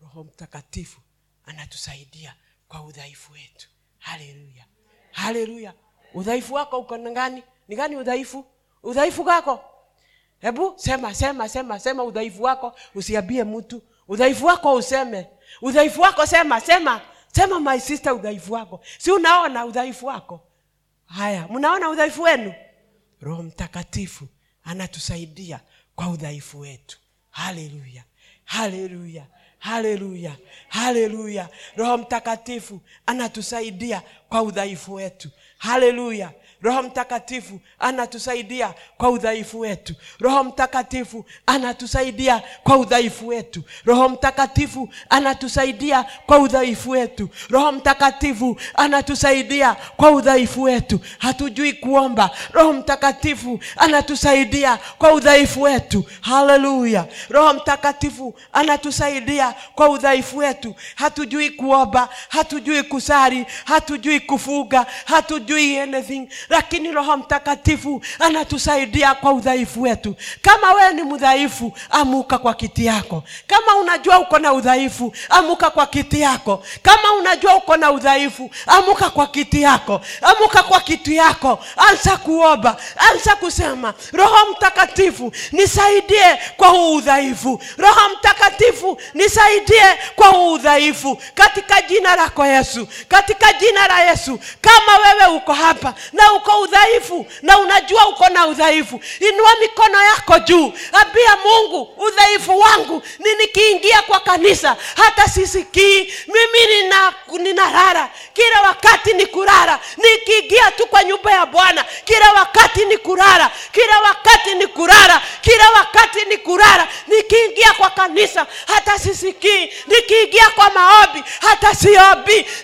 Roho mtakatifu anatusaidia kwa udhaifu wetu. Haleluya. Haleluya. Udhaifu wako uko gani ni gani udhaifu? Udhaifu wako hebu sema sema sema sema udhaifu wako. Usiambie mtu. Udhaifu wako useme. Udhaifu wako sema sema. Sema my sister udhaifu wako. Si unaona udhaifu wako? Haya mnaona udhaifu wenu? Roho mtakatifu anatusaidia kwa udhaifu wetu. Haleluya haleluya haleluya haleluya. Roho mtakatifu anatusaidia kwa udhaifu wetu. Haleluya roho mtakatifu anatusaidia kwa udhaifu wetu. Roho mtakatifu anatusaidia kwa udhaifu wetu. Roho mtakatifu anatusaidia kwa udhaifu wetu. Roho mtakatifu anatusaidia kwa udhaifu wetu. Hatujui kuomba. Roho mtakatifu anatusaidia kwa udhaifu wetu. Haleluya. Roho mtakatifu anatusaidia kwa udhaifu wetu. Hatujui kuomba hatujui kusari hatujui kufuga. Hatujui anything lakini roho mtakatifu anatusaidia kwa udhaifu wetu. Kama wewe ni mdhaifu amuka kwa kiti yako. Kama unajua uko na udhaifu amuka kwa kiti yako. Kama unajua uko na udhaifu amuka kwa kiti yako. Amuka kwa kiti yako. Anza kuomba. Anza kusema roho mtakatifu nisaidie kwa huu udhaifu. Roho mtakatifu nisaidie kwa huu udhaifu. Katika jina lako yesu katika jina la yesu kama wewe uko hapa na uko udhaifu na unajua uko na udhaifu. Inua mikono yako juu. Ambia mungu udhaifu wangu ni nikiingia kwa kanisa. Hata sisikii. Mimi nina kila wakati ni kurara. Nikiingia tu kwa nyumba ya bwana kila wakati ni kurara. Kila wakati ni kurara. Kila wakati ni kurara. Nikiingia kwa kanisa hata sisikii. Nikiingia kwa maombi hata siombi